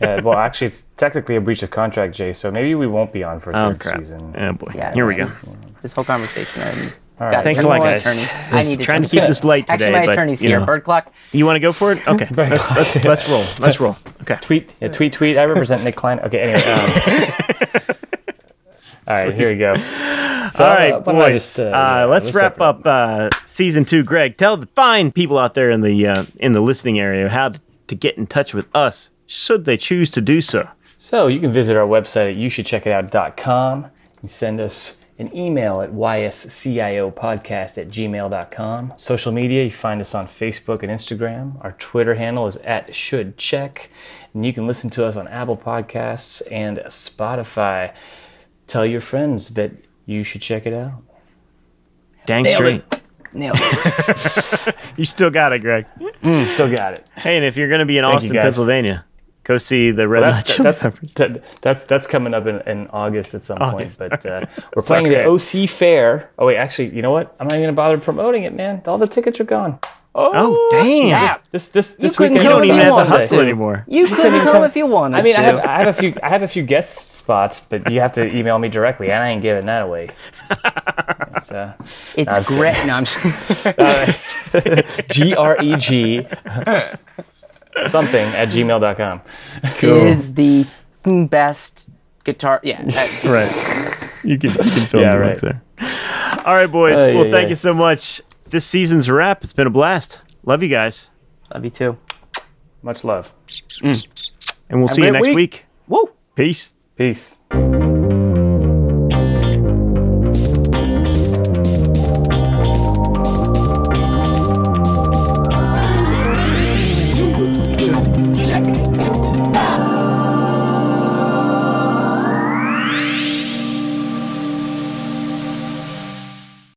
Yeah, well, actually, it's technically a breach of contract, Jay. So maybe we won't be on for a Oh third crap! season. Oh boy. Yeah. here we go. this is- This whole conversation. I'm, right. got Thanks a lot, guys. Attorney. I need to trying to keep this light today. Actually, my but, attorney's you here. know. Bird clock. You want to go for it? Okay. let's, let's, let's roll. Let's roll. Okay. Tweet, yeah, tweet, tweet. I represent Nick Klein. Okay, anyway. Um, all right, here we go. So, All right, uh, why don't I boys. just, uh, uh, yeah, let's wrap up uh, season two. Greg, tell the fine people out there in the uh, in the listening area how to, to get in touch with us should they choose to do so. So you can visit our website at youshouldcheckitout.com and send us an email at ysciopodcast at gmail.com. Social media, you find us on Facebook and Instagram. Our Twitter handle is at should check. And you can listen to us on Apple Podcasts and Spotify. Tell your friends that you should check it out. Dang Nailed straight. it. Nailed it. You still got it, Greg. Mm. Still got it. Hey, and if you're going to be in Thank Austin. Pennsylvania, go see the Red Hot That's that's, that, that's that's coming up in, in August at some August. point. But uh, we're playing at the OC Fair. Oh wait, actually, you know what? I'm not even gonna bother promoting it, man. All the tickets are gone. Oh, damn. snap. This this this couldn't weekend. You don't Come even if have you to hustle anymore. You couldn't come if you wanted I mean, I have, I have a few I have a few guest spots, but you have to email me directly, and I ain't giving that away. It's uh, it's was great. No, I'm G R E G something at gmail.com. is the best guitar. Yeah. Right. You can, you can film Yeah, the right. there. All right, boys. Ay, well, ay, thank ay. you so much. This season's a wrap. It's been a blast. Love you guys. Love you too. Much love. Mm. And we'll see you next week. week. Woo. Peace. Peace.